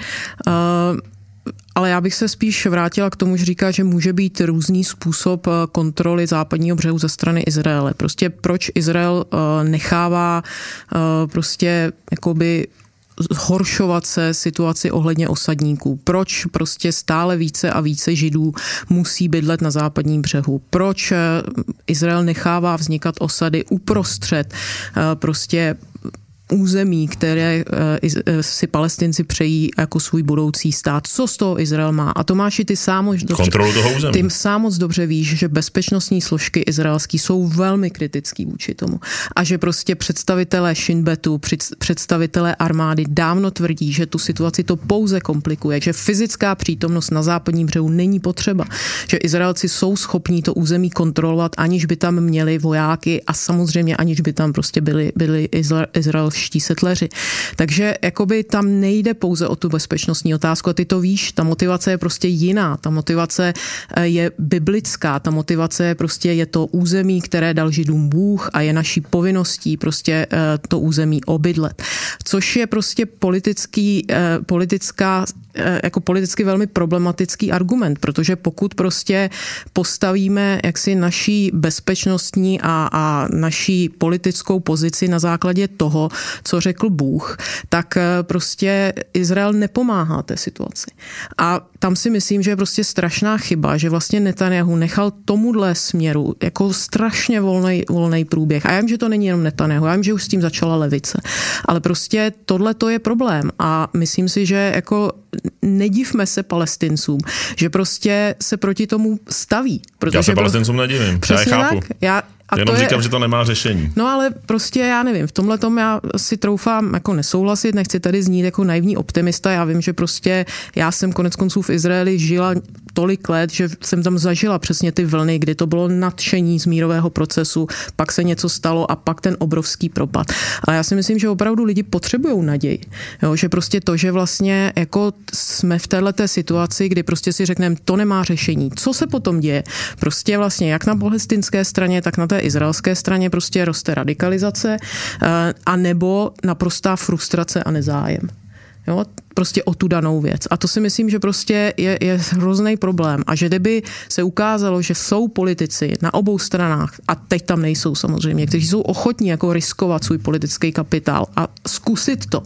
Uh, ale já bych se spíš vrátila k tomu, že říká, že může být různý způsob kontroly západního břehu ze strany Izraele. Prostě proč Izrael nechává prostě jakoby zhoršovat se situaci ohledně osadníků. Proč prostě stále více a více židů musí bydlet na západním břehu? Proč eh, Izrael nechává vznikat osady uprostřed eh, prostě území, které eh, eh, si palestinci přejí jako svůj budoucí stát. Co z toho Izrael má? A Tomáši, ty sám moc dobře, Kontrolu toho území. Ty sám moc dobře víš, že bezpečnostní složky izraelský jsou velmi kritický vůči tomu. A že prostě představitelé Shinbetu, představitelé armády dávno tvrdí, že tu situaci to pouze komplikuje, že fyzická přítomnost na západním břehu není potřeba, že Izraelci jsou schopní to území kontrolovat, aniž by tam měli vojáky a samozřejmě aniž by tam prostě byli, byli Izrael evropští setleři. Takže jakoby tam nejde pouze o tu bezpečnostní otázku a ty to víš, ta motivace je prostě jiná, ta motivace eh, je biblická, ta motivace je prostě je to území, které dal židům Bůh a je naší povinností prostě eh, to území obydlet. Což je prostě politický, eh, politická jako politicky velmi problematický argument, protože pokud prostě postavíme jaksi naší bezpečnostní a, a naší politickou pozici na základě toho, co řekl Bůh, tak eh, prostě Izrael nepomáhá té situaci. A tam si myslím, že je prostě strašná chyba, že vlastně Netanyahu nechal tomuhle směru jako strašně volný, volný průběh. A já vím, že to není jenom Netanyahu, já vím, že už s tím začala levice. Ale prostě tohle to je problém. A myslím si, že jako nedivme se palestincům, že prostě se proti tomu staví. Protože já se palestincům nedivím, já je chápu. Tak. Já, a Jenom to říkám, je, že to nemá řešení. No ale prostě já nevím, v tomhle tom já si troufám jako nesouhlasit, nechci tady znít jako naivní optimista, já vím, že prostě já jsem konec konců v Izraeli žila tolik let, že jsem tam zažila přesně ty vlny, kdy to bylo nadšení z mírového procesu, pak se něco stalo a pak ten obrovský propad. A já si myslím, že opravdu lidi potřebují naději. Jo, že prostě to, že vlastně jako jsme v této situaci, kdy prostě si řekneme, to nemá řešení. Co se potom děje? Prostě vlastně jak na palestinské straně, tak na té izraelské straně prostě roste radikalizace eh, a nebo naprostá frustrace a nezájem. Jo, prostě o tu danou věc. A to si myslím, že prostě je, je hrozný problém. A že kdyby se ukázalo, že jsou politici na obou stranách, a teď tam nejsou samozřejmě, kteří jsou ochotní jako riskovat svůj politický kapitál a zkusit to,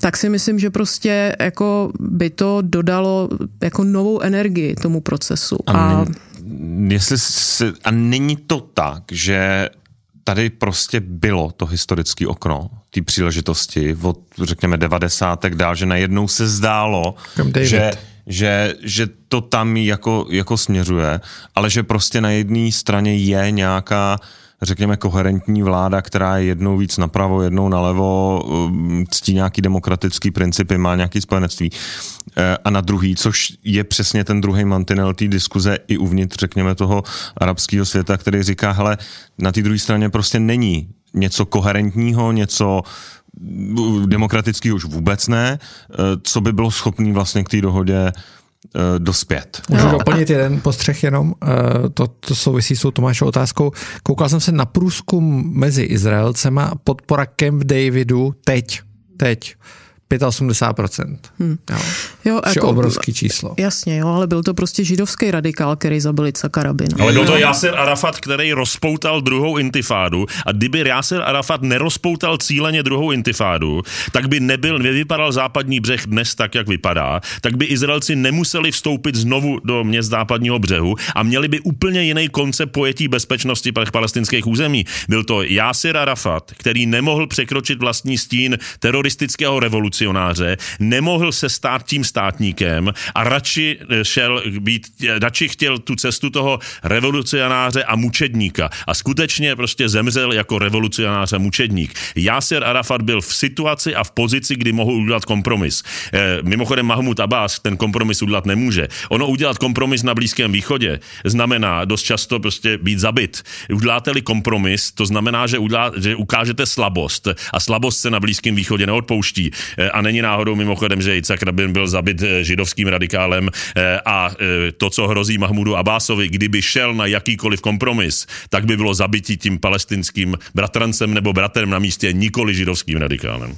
tak si myslím, že prostě jako by to dodalo jako novou energii tomu procesu. A, a jestli si, a není to tak, že tady prostě bylo to historické okno, té příležitosti od, řekněme, 90. dál, že najednou se zdálo, že, že, že to tam jako, jako směřuje, ale že prostě na jedné straně je nějaká řekněme, koherentní vláda, která je jednou víc napravo, jednou nalevo, um, ctí nějaký demokratický principy, má nějaký spojenectví. Eh, a na druhý, což je přesně ten druhý mantinel té diskuze i uvnitř, řekněme, toho arabského světa, který říká, hele, na té druhé straně prostě není něco koherentního, něco demokratický už vůbec ne, co by bylo schopný vlastně k té dohodě dospět. Můžu no. doplnit jeden postřeh jenom, to, to souvisí s tou Tomášovou otázkou. Koukal jsem se na průzkum mezi Izraelcema, podpora Camp Davidu teď, teď 85%. Hmm. Jo. Jo, jako, obrovský číslo. Jasně, jo, ale byl to prostě židovský radikál, který zabil Icaka Rabina. Ale byl to Yasser Arafat, který rozpoutal druhou intifádu a kdyby Yasser Arafat nerozpoutal cíleně druhou intifádu, tak by nebyl, nevypadal západní břeh dnes tak, jak vypadá, tak by Izraelci nemuseli vstoupit znovu do měst západního břehu a měli by úplně jiný koncept pojetí bezpečnosti palestinských území. Byl to Yasser Arafat, který nemohl překročit vlastní stín teroristického revoluce revolucionáře, nemohl se stát tím státníkem a radši eh, šel být, eh, radši chtěl tu cestu toho revolucionáře a mučedníka a skutečně prostě zemřel jako revolucionář a mučedník. Yasser Arafat byl v situaci a v pozici, kdy mohl udělat kompromis. E, mimochodem Mahmud Abbas ten kompromis udělat nemůže. Ono udělat kompromis na Blízkém východě znamená dost často prostě být zabit. Uděláte-li kompromis, to znamená, že, udělá, že ukážete slabost a slabost se na Blízkém východě neodpouští. E, a není náhodou mimochodem, že Yitzhak Rabin byl zabit eh, židovským radikálem eh, a eh, to, co hrozí Mahmudu Abásovi, kdyby šel na jakýkoliv kompromis, tak by bylo zabití tím palestinským bratrancem nebo bratrem na místě, nikoli židovským radikálem.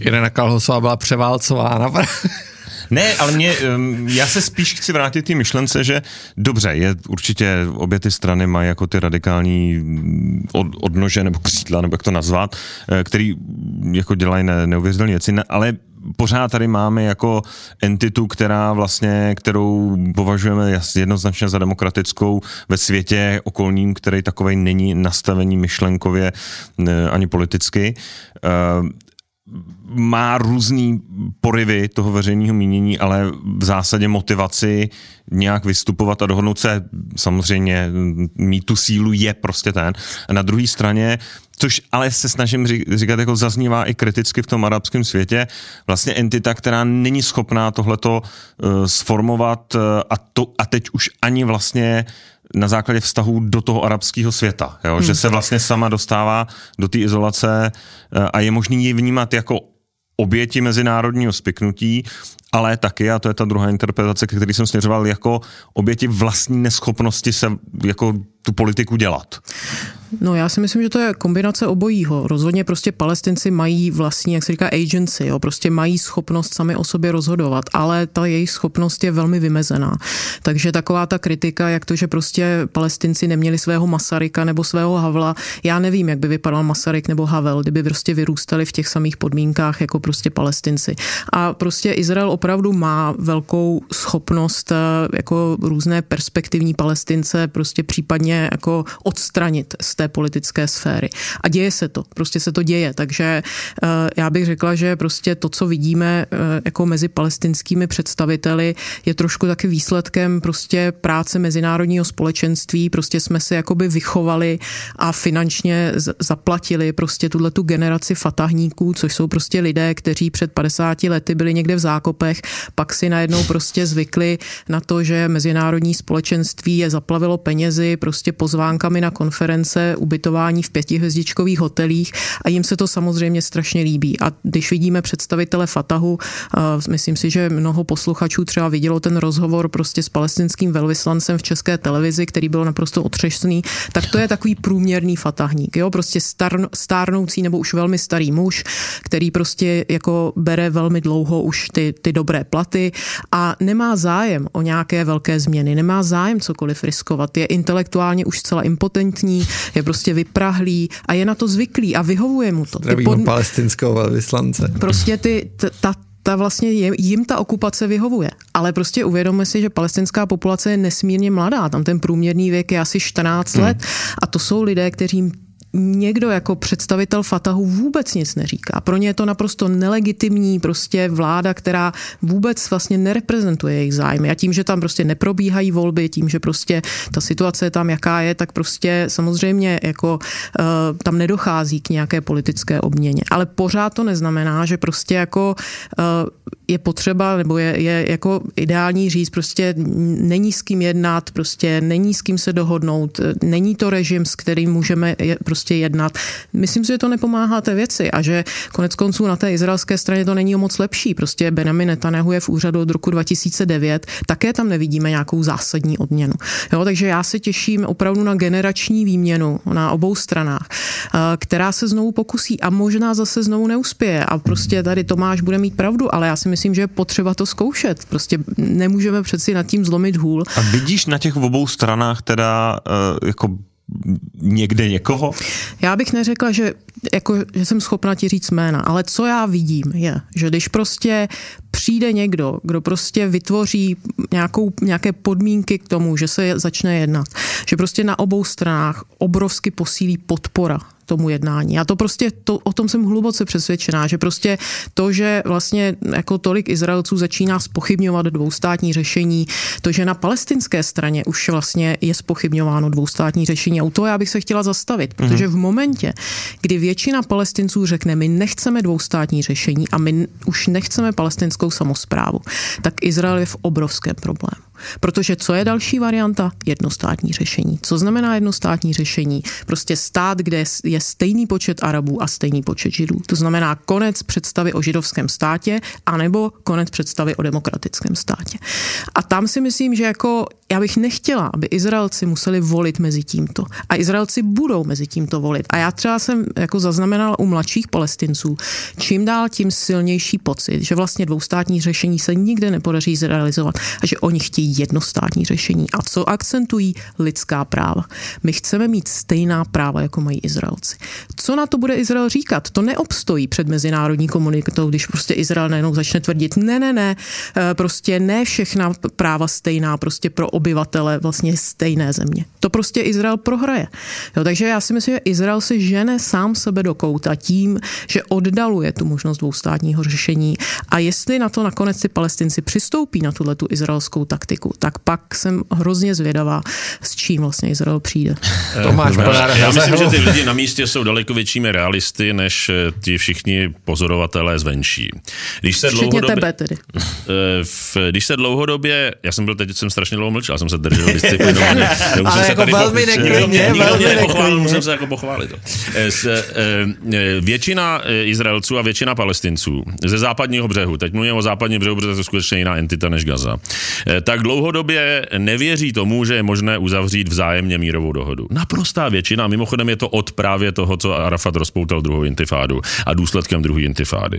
Irena Kalhosová byla převálcována. Ne, ale mě, já se spíš chci vrátit ty myšlence, že dobře, je určitě obě ty strany mají jako ty radikální mm, od, odnože nebo křídla, nebo jak to nazvat, eh, který jako dělají ne, neuvěřitelné věci, ale pořád tady máme jako entitu, která vlastně, kterou považujeme jednoznačně za demokratickou ve světě okolním, který takovej není nastavení myšlenkově eh, ani politicky. Má různý porivy toho veřejného mínění, ale v zásadě motivaci nějak vystupovat a dohodnout se, samozřejmě mít tu sílu je prostě ten. A na druhé straně což ale se snažím říkat, jako zaznívá i kriticky v tom arabském světě, vlastně entita, která není schopná tohleto uh, sformovat uh, a, to, a teď už ani vlastně na základě vztahů do toho arabského světa, jo? Hmm. že se vlastně sama dostává do té izolace uh, a je možný ji vnímat jako oběti mezinárodního spiknutí, ale taky, a to je ta druhá interpretace, který jsem směřoval, jako oběti vlastní neschopnosti se jako tu politiku dělat. No já si myslím, že to je kombinace obojího. Rozhodně prostě palestinci mají vlastní, jak se říká, agency, jo, prostě mají schopnost sami o sobě rozhodovat, ale ta jejich schopnost je velmi vymezená. Takže taková ta kritika, jak to, že prostě palestinci neměli svého Masaryka nebo svého Havla, já nevím, jak by vypadal Masaryk nebo Havel, kdyby prostě vyrůstali v těch samých podmínkách jako prostě palestinci. A prostě Izrael opravdu má velkou schopnost eh, jako různé perspektivní palestince prostě případně jako odstranit z té politické sféry. A děje se to, prostě se to děje, takže eh, já bych řekla, že prostě to, co vidíme eh, jako mezi palestinskými představiteli, je trošku taky výsledkem prostě práce mezinárodního společenství, prostě jsme se jakoby vychovali a finančně zaplatili prostě tuhle tu generaci fatahníků, což jsou prostě lidé, kteří před 50 lety byli někde v zákopech, pak si najednou prostě zvykli na to, že mezinárodní společenství je zaplavilo penězi, prostě pozvánkami na konference, ubytování v pětihvězdičkových hotelích a jim se to samozřejmě strašně líbí. A když vidíme představitele Fatahu, myslím si, že mnoho posluchačů třeba vidělo ten rozhovor prostě s palestinským velvyslancem v české televizi, který byl naprosto otřesný, tak to je takový průměrný Fatahník, jo, prostě star, stárnoucí nebo už velmi starý muž, který prostě jako bere velmi dlouho už ty, ty dobré platy a nemá zájem o nějaké velké změny, nemá zájem cokoliv riskovat, je intelektuálně už zcela impotentní, je prostě vyprahlý a je na to zvyklý a vyhovuje mu to. Zdravím pod... palestinského velvyslance. Prostě ty, ta, ta vlastně jim ta okupace vyhovuje. Ale prostě uvědomme si, že palestinská populace je nesmírně mladá. Tam ten průměrný věk je asi 14 hmm. let a to jsou lidé, kteří někdo jako představitel Fatahu vůbec nic neříká. Pro ně je to naprosto nelegitimní prostě vláda, která vůbec vlastně nereprezentuje jejich zájmy. A tím, že tam prostě neprobíhají volby, tím, že prostě ta situace je tam, jaká je, tak prostě samozřejmě jako uh, tam nedochází k nějaké politické obměně. Ale pořád to neznamená, že prostě jako uh, je potřeba, nebo je, je jako ideální říct, prostě není s kým jednat, prostě není s kým se dohodnout, není to režim, s kterým můžeme prostě prostě jednat. Myslím si, že to nepomáhá té věci a že konec konců na té izraelské straně to není o moc lepší. Prostě Benjamin Netanyahu je v úřadu od roku 2009, také tam nevidíme nějakou zásadní odměnu. Jo, takže já se těším opravdu na generační výměnu na obou stranách, eh, která se znovu pokusí a možná zase znovu neuspěje. A prostě tady Tomáš bude mít pravdu, ale já si myslím, že je potřeba to zkoušet. Prostě nemůžeme přeci nad tím zlomit hůl. A vidíš na těch obou stranách teda uh, jako někde někoho? Já bych neřekla, že, jako, že jsem schopna ti říct jména, ale co já vidím je, že když prostě přijde někdo, kdo prostě vytvoří nějakou, nějaké podmínky k tomu, že se začne jednat, že prostě na obou stranách obrovsky posílí podpora tomu jednání. A to prostě, to, o tom jsem hluboce přesvědčená, že prostě to, že vlastně jako tolik Izraelců začíná spochybňovat dvoustátní řešení, to, že na palestinské straně už vlastně je spochybňováno dvoustátní řešení. A u toho já bych se chtěla zastavit, protože v momentě, kdy většina palestinců řekne, my nechceme dvoustátní řešení a my už nechceme palestinskou samozprávu, tak Izrael je v obrovském problému. Protože co je další varianta? Jednostátní řešení. Co znamená jednostátní řešení? Prostě stát, kde je stejný počet Arabů a stejný počet Židů. To znamená konec představy o židovském státě anebo konec představy o demokratickém státě. A tam si myslím, že jako já bych nechtěla, aby Izraelci museli volit mezi tímto. A Izraelci budou mezi tímto volit. A já třeba jsem jako zaznamenala u mladších palestinců, čím dál tím silnější pocit, že vlastně dvoustátní řešení se nikde nepodaří zrealizovat a že oni chtějí jednostátní řešení. A co akcentují lidská práva? My chceme mít stejná práva, jako mají Izraelci. Co na to bude Izrael říkat? To neobstojí před mezinárodní komunitou, když prostě Izrael najednou začne tvrdit, ne, ne, ne, eh, prostě ne všechna práva stejná, prostě pro obyvatele vlastně stejné země. To prostě Izrael prohraje. Jo, takže já si myslím, že Izrael se žene sám sebe do kouta tím, že oddaluje tu možnost dvoustátního řešení a jestli na to nakonec ty palestinci přistoupí na tuhle tu izraelskou taktiku, tak pak jsem hrozně zvědavá, s čím vlastně Izrael přijde. Tomáš já, já myslím, že ty lidi na místě jsou daleko většími realisty, než eh, ti všichni pozorovatelé zvenčí. Když se Včetně dlouhodobě, tebe tedy. Eh, v, když se dlouhodobě, já jsem byl teď, jsem strašně dlouho mlčel, jsem se držel disciplinovaně. Ale jako velmi neklidně, velmi neklidně. Musím se jako pochválit. To. Eh, většina Izraelců a většina palestinců ze západního břehu, teď mluvím o západním břehu, protože to je skutečně jiná entita než Gaza, tak dlouhodobě nevěří tomu, že je možné uzavřít vzájemně mírovou dohodu. Naprostá většina, mimochodem je to od právě toho, co Arafat rozpoutal druhou intifádu a důsledkem druhé intifády.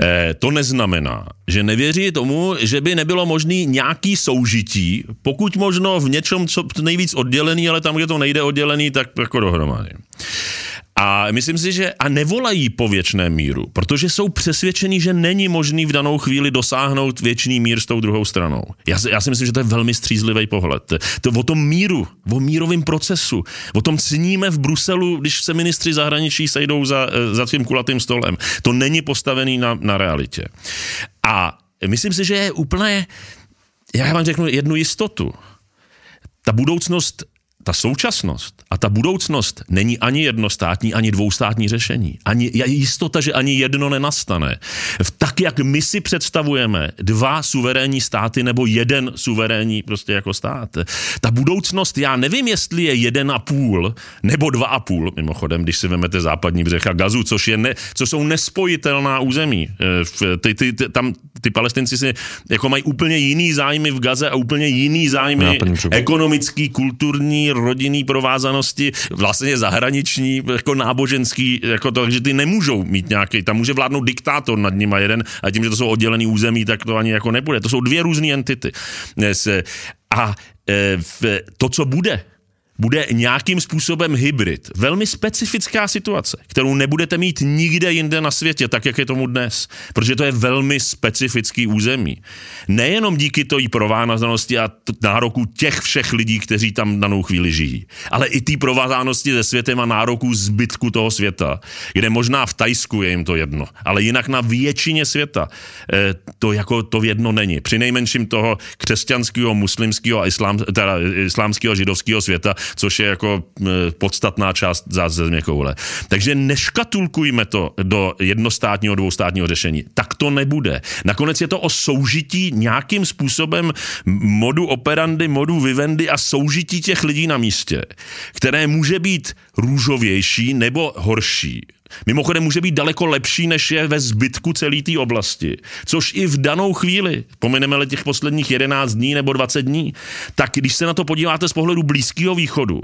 Eh, to neznamená, že nevěří tomu, že by nebylo možné nějaký soužití, pokud možno v něčem, co nejvíc oddělený, ale tam, kde to nejde oddělený, tak jako dohromady. A myslím si, že a nevolají po věčném míru, protože jsou přesvědčeni, že není možný v danou chvíli dosáhnout věčný mír s tou druhou stranou. Já, já si myslím, že to je velmi střízlivý pohled. To o tom míru, o mírovém procesu, o tom cníme v Bruselu, když se ministři zahraničí sejdou za, za tím kulatým stolem. To není postavený na, na realitě. A myslím si, že je úplně, já vám řeknu jednu jistotu. Ta budoucnost ta současnost a ta budoucnost není ani jednostátní, ani dvoustátní řešení. Ani, je jistota, že ani jedno nenastane. Tak, jak my si představujeme dva suverénní státy nebo jeden suverénní prostě jako stát. Ta budoucnost, já nevím, jestli je jeden a půl nebo dva a půl, mimochodem, když si vezmete západní břeh a Gazu, což, je ne, co jsou nespojitelná území. Eh, ty, ty, ty, tam ty palestinci si jako mají úplně jiný zájmy v Gaze a úplně jiný zájmy ekonomický, kulturní, rodinný provázanosti, vlastně zahraniční, jako náboženský, jako to, takže ty nemůžou mít nějaký, tam může vládnout diktátor nad nimi jeden a tím, že to jsou oddělený území, tak to ani jako nebude. To jsou dvě různé entity. A e, to, co bude, bude nějakým způsobem hybrid. Velmi specifická situace, kterou nebudete mít nikde jinde na světě, tak jak je tomu dnes. Protože to je velmi specifický území. Nejenom díky tojí provázanosti a nároku těch všech lidí, kteří tam danou chvíli žijí, ale i té provázanosti se světem a nároku zbytku toho světa, kde možná v Tajsku je jim to jedno, ale jinak na většině světa eh, to jako to jedno není. Při nejmenším toho křesťanského, muslimského a islám, teda islámského a židovského světa, což je jako podstatná část země koule. Takže neškatulkujme to do jednostátního, dvoustátního řešení. Tak to nebude. Nakonec je to o soužití nějakým způsobem modu operandy, modu vivendi a soužití těch lidí na místě, které může být růžovější nebo horší. Mimochodem může být daleko lepší, než je ve zbytku celé té oblasti. Což i v danou chvíli, pomeneme těch posledních 11 dní nebo 20 dní, tak když se na to podíváte z pohledu Blízkého východu,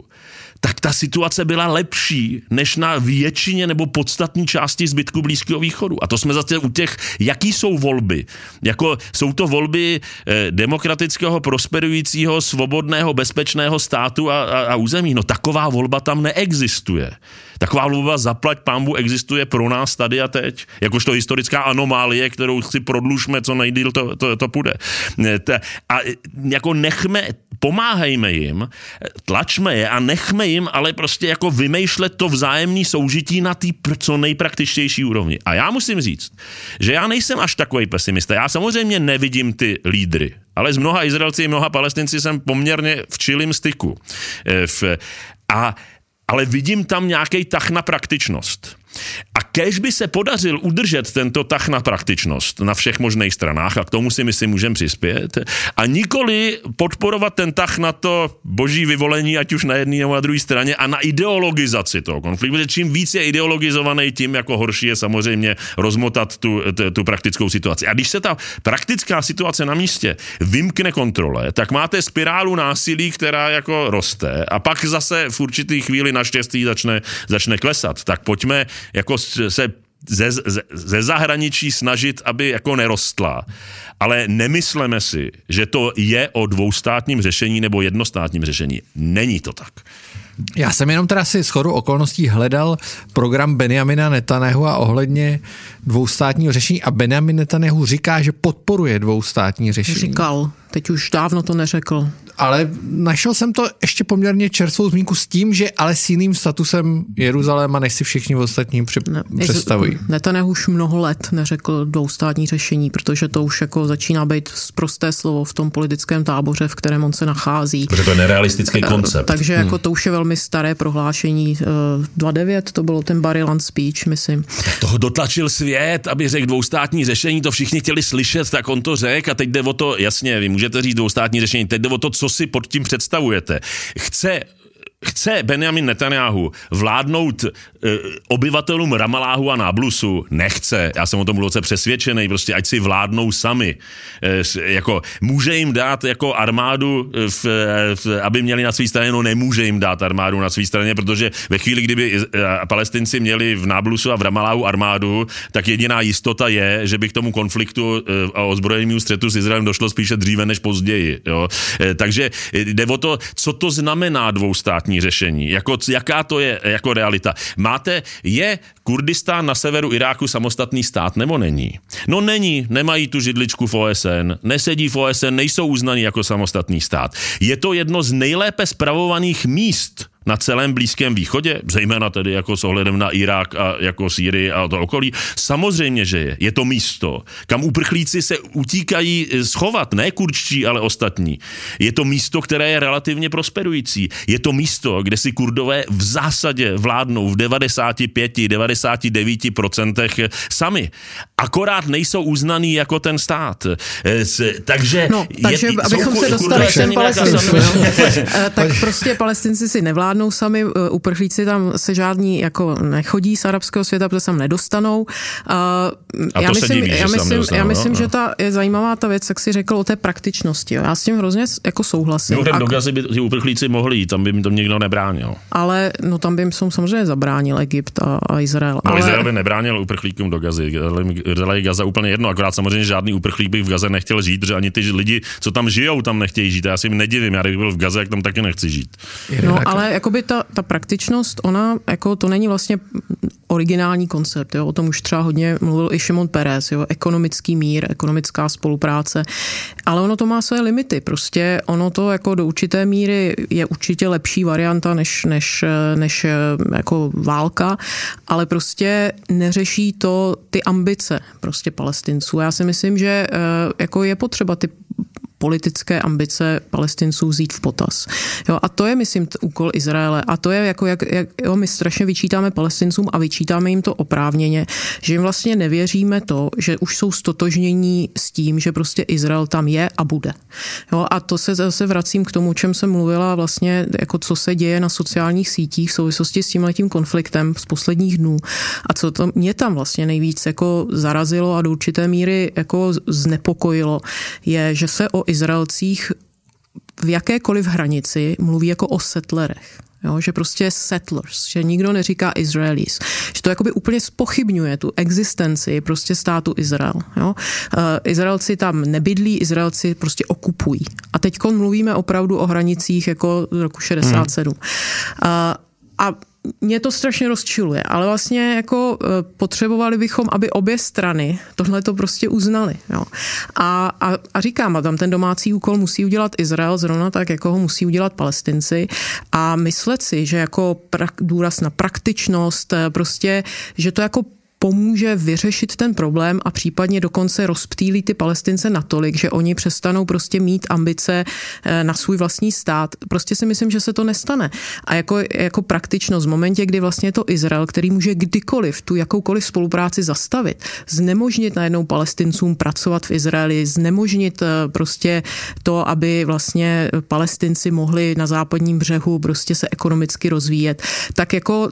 tak ta situace byla lepší než na většině nebo podstatní části zbytku Blízkého východu. A to jsme zase u těch, jaký jsou volby. Jako jsou to volby eh, demokratického, prosperujícího, svobodného, bezpečného státu a, a, a území. No taková volba tam neexistuje. Taková volba zaplať pámbu existuje pro nás tady a teď. Jakožto historická anomálie, kterou si prodlužme, co nejdíl to, to, to půjde. A jako nechme, pomáhejme jim, tlačme je a nechme jim ale prostě jako vymýšlet to vzájemný soužití na té co nejpraktičtější úrovni. A já musím říct, že já nejsem až takový pesimista. Já samozřejmě nevidím ty lídry, ale z mnoha Izraelci, mnoha Palestinci jsem poměrně v čilým styku. Eh, a ale vidím tam nějaký tah na praktičnost. A kež by se podařil udržet tento tah na praktičnost na všech možných stranách, a k tomu si myslím můžeme přispět, a nikoli podporovat ten tah na to boží vyvolení, ať už na jedné nebo na druhé straně, a na ideologizaci toho konfliktu, protože čím víc je ideologizovaný, tím jako horší je samozřejmě rozmotat tu, tu, tu praktickou situaci. A když se ta praktická situace na místě vymkne kontrole, tak máte spirálu násilí, která jako roste a pak zase v určitý chvíli naštěstí začne, začne klesat. Tak pojďme jako se ze, ze, ze zahraničí snažit, aby jako nerostla. Ale nemysleme si, že to je o dvoustátním řešení nebo jednostátním řešení. Není to tak. Já jsem jenom teda si schodu okolností hledal program Benjamina Netanyahu a ohledně dvoustátního řešení a Benjamin Netanyahu říká, že podporuje dvoustátní řešení. Říkal, teď už dávno to neřekl ale našel jsem to ještě poměrně čerstvou zmínku s tím, že ale s jiným statusem Jeruzaléma, než si všichni ostatní při, ne, představují. Netanyahu už mnoho let neřekl dvoustátní řešení, protože to už jako začíná být prosté slovo v tom politickém táboře, v kterém on se nachází. Protože to je nerealistický eh, koncept. Takže jako hmm. jako to už je velmi staré prohlášení. 2.9 eh, to bylo ten Barilan speech, myslím. Tak toho dotlačil svět, aby řekl dvoustátní řešení, to všichni chtěli slyšet, tak on to řekl a teď jde o to, jasně, vy můžete říct dvoustátní řešení, teď jde o to, co si pod tím představujete. Chce Chce Benjamin Netanyahu vládnout e, obyvatelům Ramaláhu a Náblusu? Nechce. Já jsem o tom hluboce přesvědčený. Prostě ať si vládnou sami. E, jako, může jim dát jako armádu, v, v, aby měli na své straně, no nemůže jim dát armádu na své straně, protože ve chvíli, kdyby palestinci měli v Náblusu a v Ramaláhu armádu, tak jediná jistota je, že by k tomu konfliktu a ozbrojenému střetu s Izraelem došlo spíše dříve než později. Jo? E, takže jde o to, co to znamená dvoustátní státní řešení? Jako, jaká to je jako realita? Máte, je Kurdistán na severu Iráku samostatný stát nebo není? No není, nemají tu židličku v OSN, nesedí v OSN, nejsou uznaní jako samostatný stát. Je to jedno z nejlépe spravovaných míst na celém Blízkém východě, zejména tedy jako s ohledem na Irák a jako Sýrii a to okolí? Samozřejmě, že je. Je to místo, kam uprchlíci se utíkají eh, schovat, ne kurčtí, ale ostatní. Je to místo, které je relativně prosperující. Je to místo, kde si kurdové v zásadě vládnou v 95-99% sami. Akorát nejsou uznaný jako ten stát. Eh, takže, no, takže je, abychom se dostali k těm palestincům, eh, tak prostě palestinci si nevládnou zvládnou sami, eh, uprchlíci tam se žádní jako nechodí z arabského světa, protože se tam nedostanou. A, a já myslím, diví, já myslím, já myslím, no, že ta je zajímavá ta věc, jak si řekl o té praktičnosti. Jo. Já s tím hrozně jako souhlasím. No, a... do Gazy by ty uprchlíci mohli jít, tam by mi to nikdo nebránil. Ale no tam by jim samozřejmě zabránil Egypt a, a Izrael. No, ale... Izrael by nebránil uprchlíkům do Gazy. Izrael je Gaza úplně jedno, akorát samozřejmě žádný uprchlík by v Gaze nechtěl žít, protože ani ty lidi, co tam žijou, tam nechtějí žít. Já si jim nedivím, já bych byl v Gaze, jak tam taky nechci žít. No, ale jakoby ta, ta praktičnost, ona, jako to není vlastně originální koncept, jo? o tom už třeba hodně mluvil i Šimon Perez, jo? ekonomický mír, ekonomická spolupráce, ale ono to má své limity, prostě ono to jako do určité míry je určitě lepší varianta než, než, než jako válka, ale prostě neřeší to ty ambice prostě palestinců. Já si myslím, že eh, jako je potřeba ty politické ambice palestinců vzít v potaz. Jo, a to je, myslím, úkol Izraele. A to je jako, jak, jak jo, my strašně vyčítáme palestincům a vyčítáme jim to oprávněně, že jim vlastně nevěříme to, že už jsou stotožnění s tím, že prostě Izrael tam je a bude. Jo, a to se zase vracím k tomu, čem jsem mluvila vlastně, jako co se děje na sociálních sítích v souvislosti s tímhletím konfliktem z posledních dnů. A co to mě tam vlastně nejvíc jako zarazilo a do určité míry jako znepokojilo, je, že se o Izraelcích v jakékoliv hranici mluví jako o settlerech. Jo, že prostě settlers, že nikdo neříká Israelis, že to jakoby úplně spochybňuje tu existenci prostě státu Izrael. Jo. Uh, Izraelci tam nebydlí, Izraelci prostě okupují. A teď mluvíme opravdu o hranicích jako z roku 67. Hmm. Uh, a mě to strašně rozčiluje, ale vlastně jako e, potřebovali bychom, aby obě strany tohle to prostě uznali. Jo. A, a, a říkám, a tam ten domácí úkol musí udělat Izrael zrovna tak, jako ho musí udělat palestinci a myslet si, že jako prak, důraz na praktičnost, e, prostě, že to jako pomůže vyřešit ten problém a případně dokonce rozptýlí ty palestince natolik, že oni přestanou prostě mít ambice eh, na svůj vlastní stát. Prostě si myslím, že se to nestane. A jako, jako praktičnost v momentě, kdy vlastně je to Izrael, který může kdykoliv tu jakoukoliv spolupráci zastavit, znemožnit najednou palestincům pracovat v Izraeli, znemožnit eh, prostě to, aby vlastně palestinci mohli na západním břehu prostě se ekonomicky rozvíjet, tak jako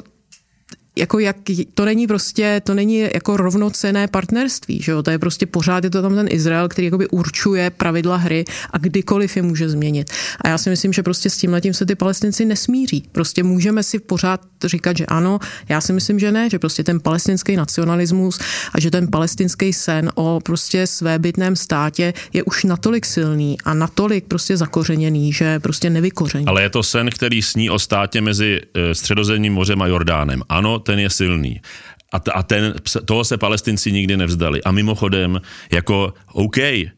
jako jak, to není prostě, to není jako rovnocené partnerství, že jo? to je prostě pořád je to tam ten Izrael, který jakoby určuje pravidla hry a kdykoliv je může změnit. A já si myslím, že prostě s tím letím se ty palestinci nesmíří. Prostě můžeme si pořád říkat, že ano, já si myslím, že ne, že prostě ten palestinský nacionalismus a že ten palestinský sen o prostě svébytném státě je už natolik silný a natolik prostě zakořeněný, že prostě nevykoření. Ale je to sen, který sní o státě mezi eh, Středozemním mořem a Jordánem. Ano, ten je silný. A, t- a ten, toho se palestinci nikdy nevzdali. A mimochodem, jako OK,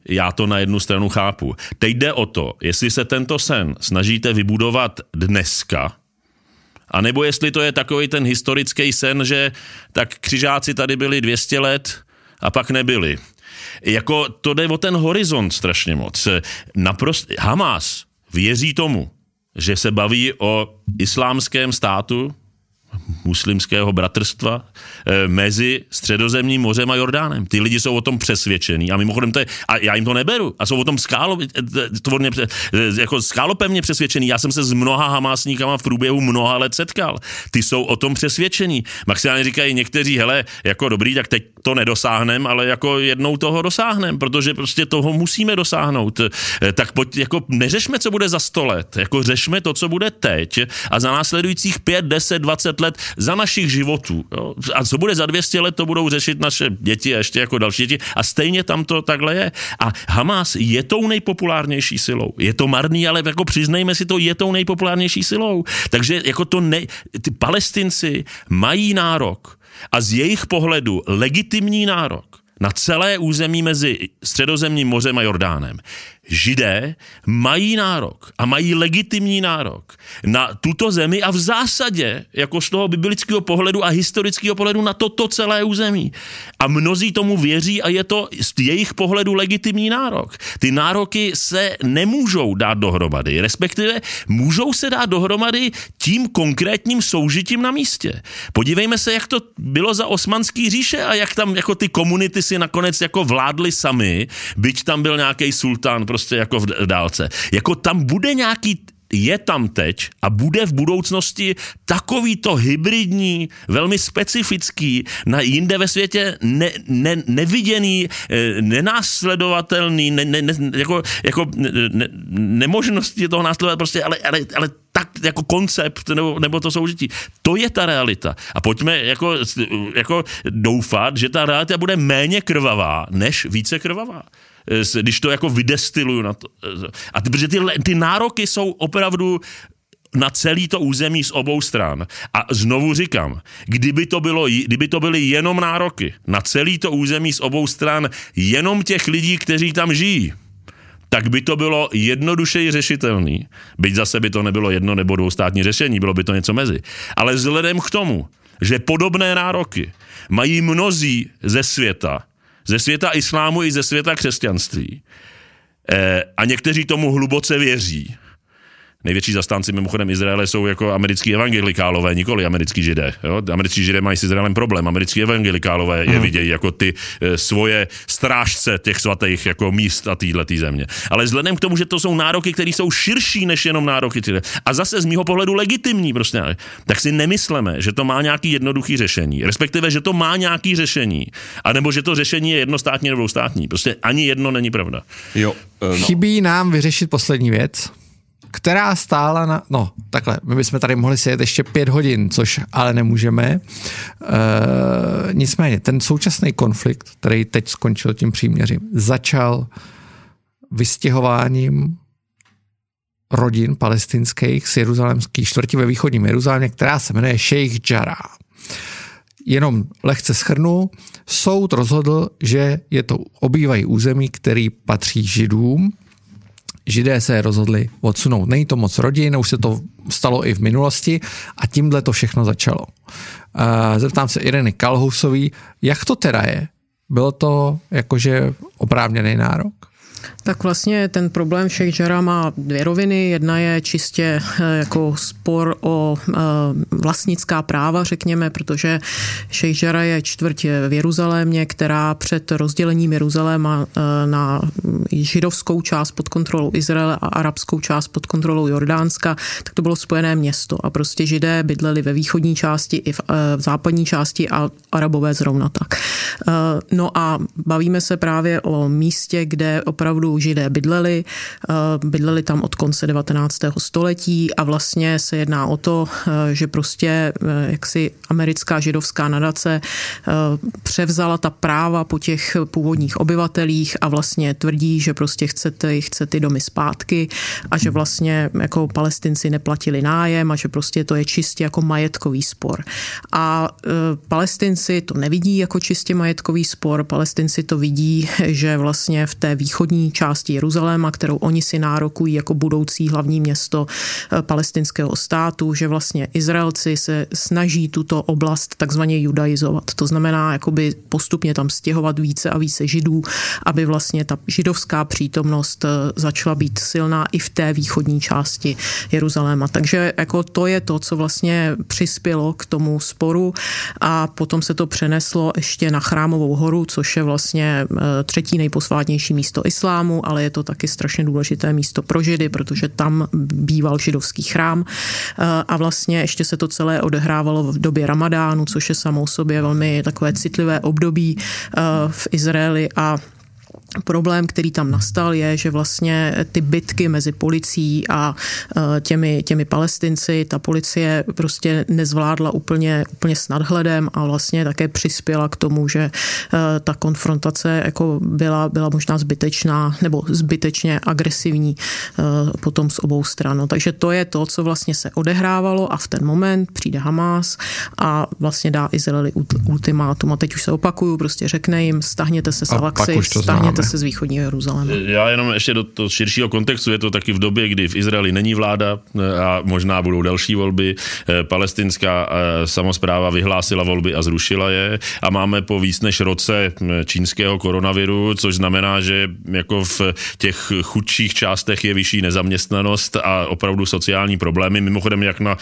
já to na jednu stranu chápu. Teď jde o to, jestli se tento sen snažíte vybudovat dneska, a nebo jestli to je takový ten historický sen, že tak křižáci tady byli 200 let a pak nebyli. Jako to jde o ten horizont strašně moc. Naprost, Hamas věří tomu, že se baví o islámském státu, muslimského bratrstva e, mezi středozemním mořem a Jordánem. Ty lidi jsou o tom přesvědčení a mimochodem to je, a já jim to neberu a jsou o tom skálo, eh, tvorně, jako skálopevně přesvědčení. Já jsem se s mnoha hamásníkama v průběhu mnoha let setkal. Ty jsou o tom přesvědčení. Maximálně říkají někteří, hele, jako dobrý, tak teď to nedosáhnem, ale jako jednou toho dosáhnem, protože prostě toho musíme dosáhnout. Tak pojď, jako neřešme, co bude za sto let, jako řešme to, co bude teď a za následujících pět, deset, dvacet let za našich životů. Jo? A co bude za 200 let, to budou řešit naše děti a ještě jako další děti. A stejně tam to takhle je. A Hamas je tou nejpopulárnější silou. Je to marný, ale jako přiznejme si to, je tou nejpopulárnější silou. Takže jako to ne, ty palestinci mají nárok a z jejich pohledu legitimní nárok na celé území mezi Středozemním mořem a Jordánem židé mají nárok a mají legitimní nárok na tuto zemi a v zásadě, jako z toho biblického pohledu a historického pohledu na toto celé území. A mnozí tomu věří a je to z jejich pohledu legitimní nárok. Ty nároky se nemůžou dát dohromady, respektive můžou se dát dohromady tím konkrétním soužitím na místě. Podívejme se, jak to bylo za osmanský říše a jak tam jako ty komunity si nakonec jako vládly sami, byť tam byl nějaký sultán, prostě jako v dálce. Jako tam bude nějaký je tam teď a bude v budoucnosti takový to hybridní, velmi specifický, na jinde ve světě ne, ne, neviděný, eh, nenásledovatelný, ne, ne, ne, jako, jako ne, nemožnosti toho následovat prostě, ale, ale, ale tak jako koncept nebo, nebo to soužití. To je ta realita. A pojďme jako, jako doufat, že ta realita bude méně krvavá, než více krvavá když to jako vydestiluju na to. A ty, protože ty, ty nároky jsou opravdu na celý to území z obou stran. A znovu říkám, kdyby to, bylo, kdyby to byly jenom nároky na celý to území z obou stran jenom těch lidí, kteří tam žijí, tak by to bylo jednodušeji řešitelný. Byť zase by to nebylo jedno nebo dvoustátní řešení, bylo by to něco mezi. Ale vzhledem k tomu, že podobné nároky mají mnozí ze světa, ze světa islámu i ze světa křesťanství, A někteří tomu hluboce věří. Největší zastánci mimochodem Izraele jsou jako americký evangelikálové, nikoli americký židé. Jo? Americký židé mají s Izraelem problém. Americký evangelikálové je mhm. vidějí jako ty e, svoje strážce těch svatých jako míst a téhle země. Ale vzhledem k tomu, že to jsou nároky, které jsou širší než jenom nároky a zase z mého pohledu legitimní, prostě, tak si nemyslíme, že to má nějaký jednoduchý řešení. Respektive, že to má nějaký řešení. A nebo že to řešení je jednostátní nebo státní. Prostě ani jedno není pravda. Jo, no. Chybí nám vyřešit poslední věc která stála na, no takhle, my bychom tady mohli sedět ještě pět hodin, což ale nemůžeme. E, nicméně, ten současný konflikt, který teď skončil tím příměřím, začal vystěhováním rodin palestinských z jeruzalemských čtvrtí ve východním Jeruzalémě, která se jmenuje Sheikh Jarrah. Jenom lehce schrnu, soud rozhodl, že je to obývají území, který patří židům, židé se rozhodli odsunout. Není to moc rodin, už se to stalo i v minulosti a tímhle to všechno začalo. Zeptám se Ireny Kalhousový, jak to teda je? Bylo to jakože oprávněný nárok? Tak vlastně ten problém všech Jara má dvě roviny. Jedna je čistě eh, jako spor o eh, vlastnická práva, řekněme, protože Jara je čtvrtě v Jeruzalémě, která před rozdělením Jeruzaléma eh, na židovskou část pod kontrolou Izraele a arabskou část pod kontrolou Jordánska, tak to bylo spojené město a prostě židé bydleli ve východní části i v západní části a arabové zrovna tak. No a bavíme se právě o místě, kde opravdu židé bydleli. Eh, bydleli tam od konce 19. století a vlastně se jedná o to, eh, že prostě eh, jaksi americká židovská nadace převzala ta práva po těch původních obyvatelích a vlastně tvrdí, že prostě chcete, chce ty domy zpátky a že vlastně jako palestinci neplatili nájem a že prostě to je čistě jako majetkový spor. A palestinci to nevidí jako čistě majetkový spor, palestinci to vidí, že vlastně v té východní části části Jeruzaléma, kterou oni si nárokují jako budoucí hlavní město eh, palestinského státu, že vlastně Izraelci se snaží tuto oblast takzvaně judaizovat. To znamená, jakoby postupně tam stěhovat více a více židů, aby vlastně ta židovská přítomnost eh, začala být silná i v té východní části Jeruzaléma. Takže jako to je to, co vlastně přispělo k tomu sporu a potom se to přeneslo ještě na Chrámovou horu, což je vlastně eh, třetí nejposvátnější místo islámu ale je to taky strašně důležité místo pro židy, protože tam býval židovský chrám. Eh, a vlastně ještě se to celé odehrávalo v době ramadánu, což je samou sobě velmi takové citlivé období eh, v Izraeli a Problém, který tam nastal, je, že vlastně ty bitky mezi policií a e, těmi, těmi palestinci, ta policie prostě nezvládla úplně, úplně s nadhledem a vlastně také přispěla k tomu, že e, ta konfrontace jako byla, byla možná zbytečná nebo zbytečně agresivní e, potom z obou stran. No, takže to je to, co vlastně se odehrávalo a v ten moment přijde Hamas a vlastně dá Izraeli ultimátum. A teď už se opakuju, prostě řekne jim, stahněte se z Alaxy, stahněte vracíte se z východního Jeruzaléma. Já jenom ještě do toho širšího kontextu, je to taky v době, kdy v Izraeli není vláda eh, a možná budou další volby. Eh, palestinská eh, samozpráva vyhlásila volby a zrušila je a máme po víc než roce čínského koronaviru, což znamená, že jako v těch chudších částech je vyšší nezaměstnanost a opravdu sociální problémy. Mimochodem, jak na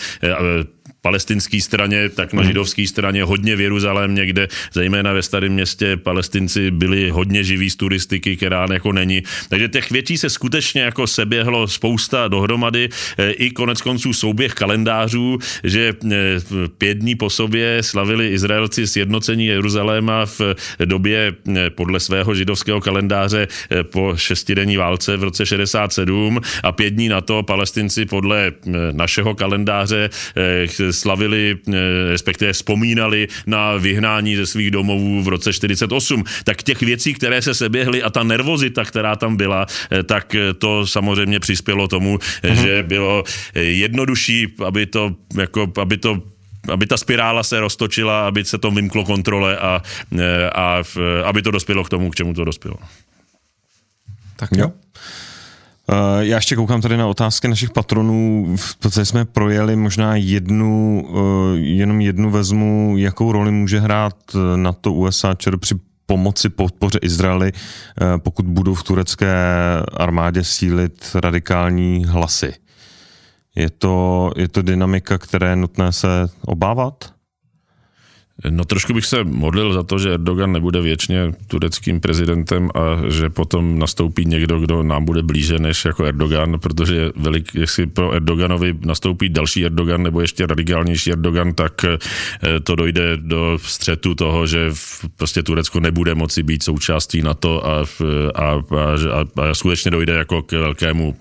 palestinské straně, tak na hmm. židovské straně hodně v Jeruzalémě, kde zejména ve starém městě palestinci byli hodně živí z turistiky, která jako není. Takže těch věcí se skutečně jako seběhlo spousta dohromady. E, I konec konců souběh kalendářů, že e, pět dní po sobě slavili Izraelci sjednocení Jeruzaléma v době e, podle svého židovského kalendáře po šestidenní válce v roce 67 a pět dní na to palestinci podle našeho kalendáře slavili, eh, respektive vzpomínali na vyhnání ze svých domovů v roce 48. Tak těch věcí, které se seběhly a ta nervozita, která tam byla, eh, tak eh, to samozřejmě přispělo tomu, uh-huh. že bylo jednodušší, aby to, jako, aby to aby ta spirála se roztočila, aby se to vymklo kontrole a, a aby to dospělo k tomu, k čemu to dospělo. Tak jo. Eh, já ještě koukám tady na otázky našich patronů. V podstatě jsme projeli možná jednu, eh, jenom jednu vezmu, jakou roli může hrát eh, na to USA ČR při pomoci podpoře Izraeli, eh, pokud budou v turecké armádě sílit radikální hlasy. Je to, je to dynamika, které je nutné se obávat? No trošku bych se modlil za to, že Erdogan nebude věčně tureckým prezidentem a že potom nastoupí někdo, kdo nám bude blíže než jako Erdogan, protože velik, jestli pro Erdoganovi nastoupí další Erdogan nebo ještě radikálnější Erdogan, tak eh, to dojde do střetu toho, že prostě Turecko nebude moci být součástí NATO a, a, a, a, a skutečně dojde jako k velkému,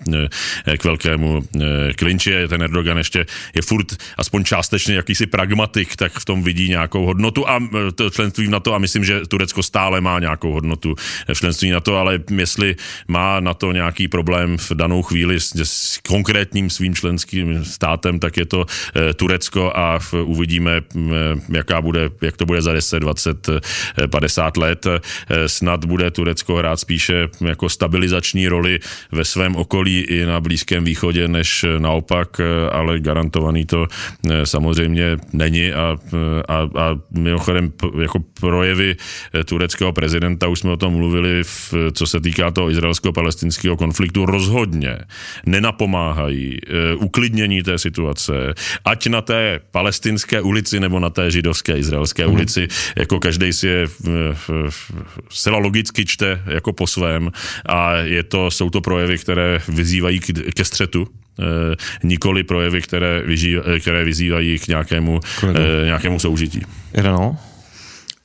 eh, k velkému eh, klinči. Ten Erdogan ještě je furt aspoň částečně jakýsi pragmatik, tak v tom vidí nějakou hodnotu a to členství v NATO a myslím, že Turecko stále má nějakou hodnotu v členství NATO, ale jestli má na to nějaký problém v danou chvíli s, s konkrétním svým členským státem, tak je to eh, Turecko a uvidíme, jaká bude, jak to bude za 10, 20, 50 let. Snad bude Turecko hrát spíše jako stabilizační roli ve svém okolí i na Blízkém východě, než naopak, ale garantovaný to samozřejmě není a, a, a mimochodem jako projevy eh, tureckého prezidenta, už jsme o tom mluvili, v, co se týká toho izraelsko-palestinského konfliktu, rozhodně nenapomáhají e, uklidnění té situace, ať na té palestinské ulici nebo na té židovské izraelské hmm. ulici, jako každý si je zcela logicky čte jako po svém a je to, jsou to projevy, které vyzývají k, ke střetu Eh, nikoli projevy, které, vyží, eh, které vyzývají k nějakému, eh, nějakému soužití. Irano?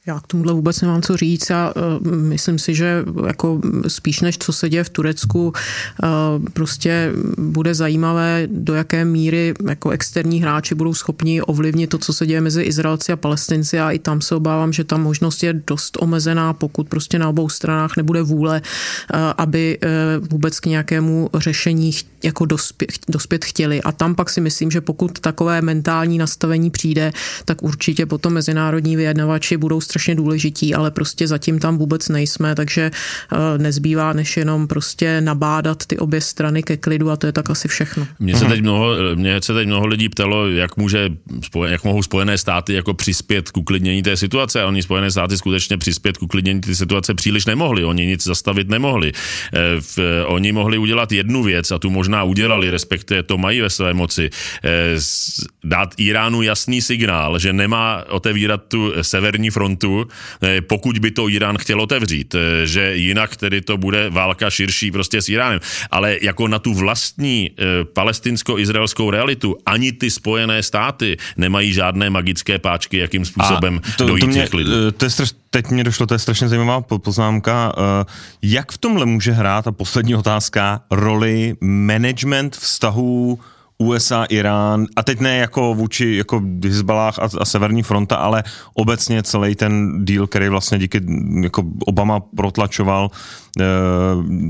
Já k tomuhle vůbec nemám co říct a uh, myslím si, že jako spíš než co se děje v Turecku, uh, prostě bude zajímavé, do jaké míry jako externí hráči budou schopni ovlivnit to, co se děje mezi Izraelci a Palestinci a i tam se obávám, že ta možnost je dost omezená, pokud prostě na obou stranách nebude vůle, uh, aby vůbec k nějakému řešení jako dospět, dospět chtěli. A tam pak si myslím, že pokud takové mentální nastavení přijde, tak určitě potom mezinárodní vyjednavači budou strašně důležití, ale prostě zatím tam vůbec nejsme, takže eh, nezbývá než jenom prostě nabádat ty obě strany ke klidu a to je tak asi všechno. Mně se teď mnoho, mě se teď mnoho lidí ptalo, jak, může, jak mohou Spojené státy jako přispět k uklidnění té situace a oni Spojené státy skutečně přispět k uklidnění té situace příliš nemohli, oni nic zastavit nemohli. Eh, oni mohli udělat jednu věc a tu možná udělali, respektive to mají ve své moci, eh, dát Iránu jasný signál, že nemá otevírat tu severní frontu frontu, eh, pokud by to Irán chtěl otevřít, eh, že jinak tedy to bude válka širší prostě s Iránem. Ale jako na tu vlastní eh, palestinsko-izraelskou realitu ani ty spojené státy nemají žádné magické páčky, jakým způsobem to, dojít to mě, těch lidí. To je straš, teď mě došlo, to je strašně zajímavá poznámka. Jak v tomhle může hrát, a poslední otázka, roli management vztahů USA, Irán, a teď ne jako vůči jako Hezbalách a, a Severní fronta, ale obecně celý ten díl, který vlastně díky jako Obama protlačoval, eh,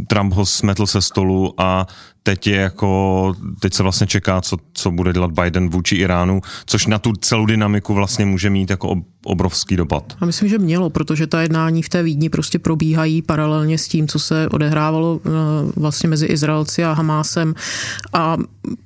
Trump ho smetl se stolu a teď je jako, teď se vlastně čeká, co, co bude dělat Biden vůči Iránu, což na tu celou dynamiku vlastně může mít jako obrovský dopad. A myslím, že mělo, protože ta jednání v té Vídni prostě probíhají paralelně s tím, co se odehrávalo eh, vlastně mezi Izraelci a Hamásem a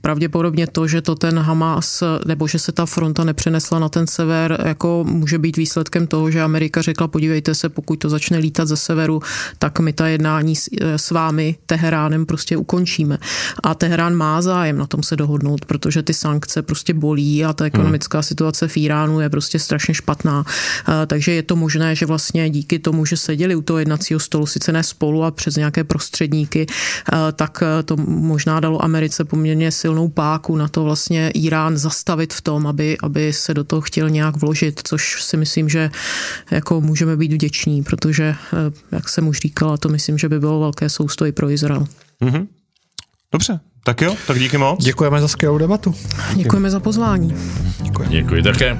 pravděpodobně to, že to ten Hamás, nebo že se ta fronta nepřenesla na ten sever, jako může být výsledkem toho, že Amerika řekla, podívejte se, pokud to začne lítat ze severu, tak my ta jednání s, eh, s vámi, Teheránem, prostě ukončíme. A Teherán má zájem na tom se dohodnout, protože ty sankce prostě bolí a ta ekonomická hmm. situace v Iránu je prostě strašně špatná. Takže je to možné, že vlastně díky tomu, že seděli u toho jednacího stolu, sice ne spolu a přes nějaké prostředníky, tak to možná dalo Americe poměrně silnou páku na to vlastně Irán zastavit v tom, aby, aby se do toho chtěl nějak vložit, což si myslím, že jako můžeme být vděční, protože, jak jsem už říkala, to myslím, že by bylo velké soustoj pro Izrael. Mm-hmm. Dobře, tak jo, tak díky moc. Děkujeme za skvělou debatu. Děkujeme za pozvání. Děkuji. Děkuji také.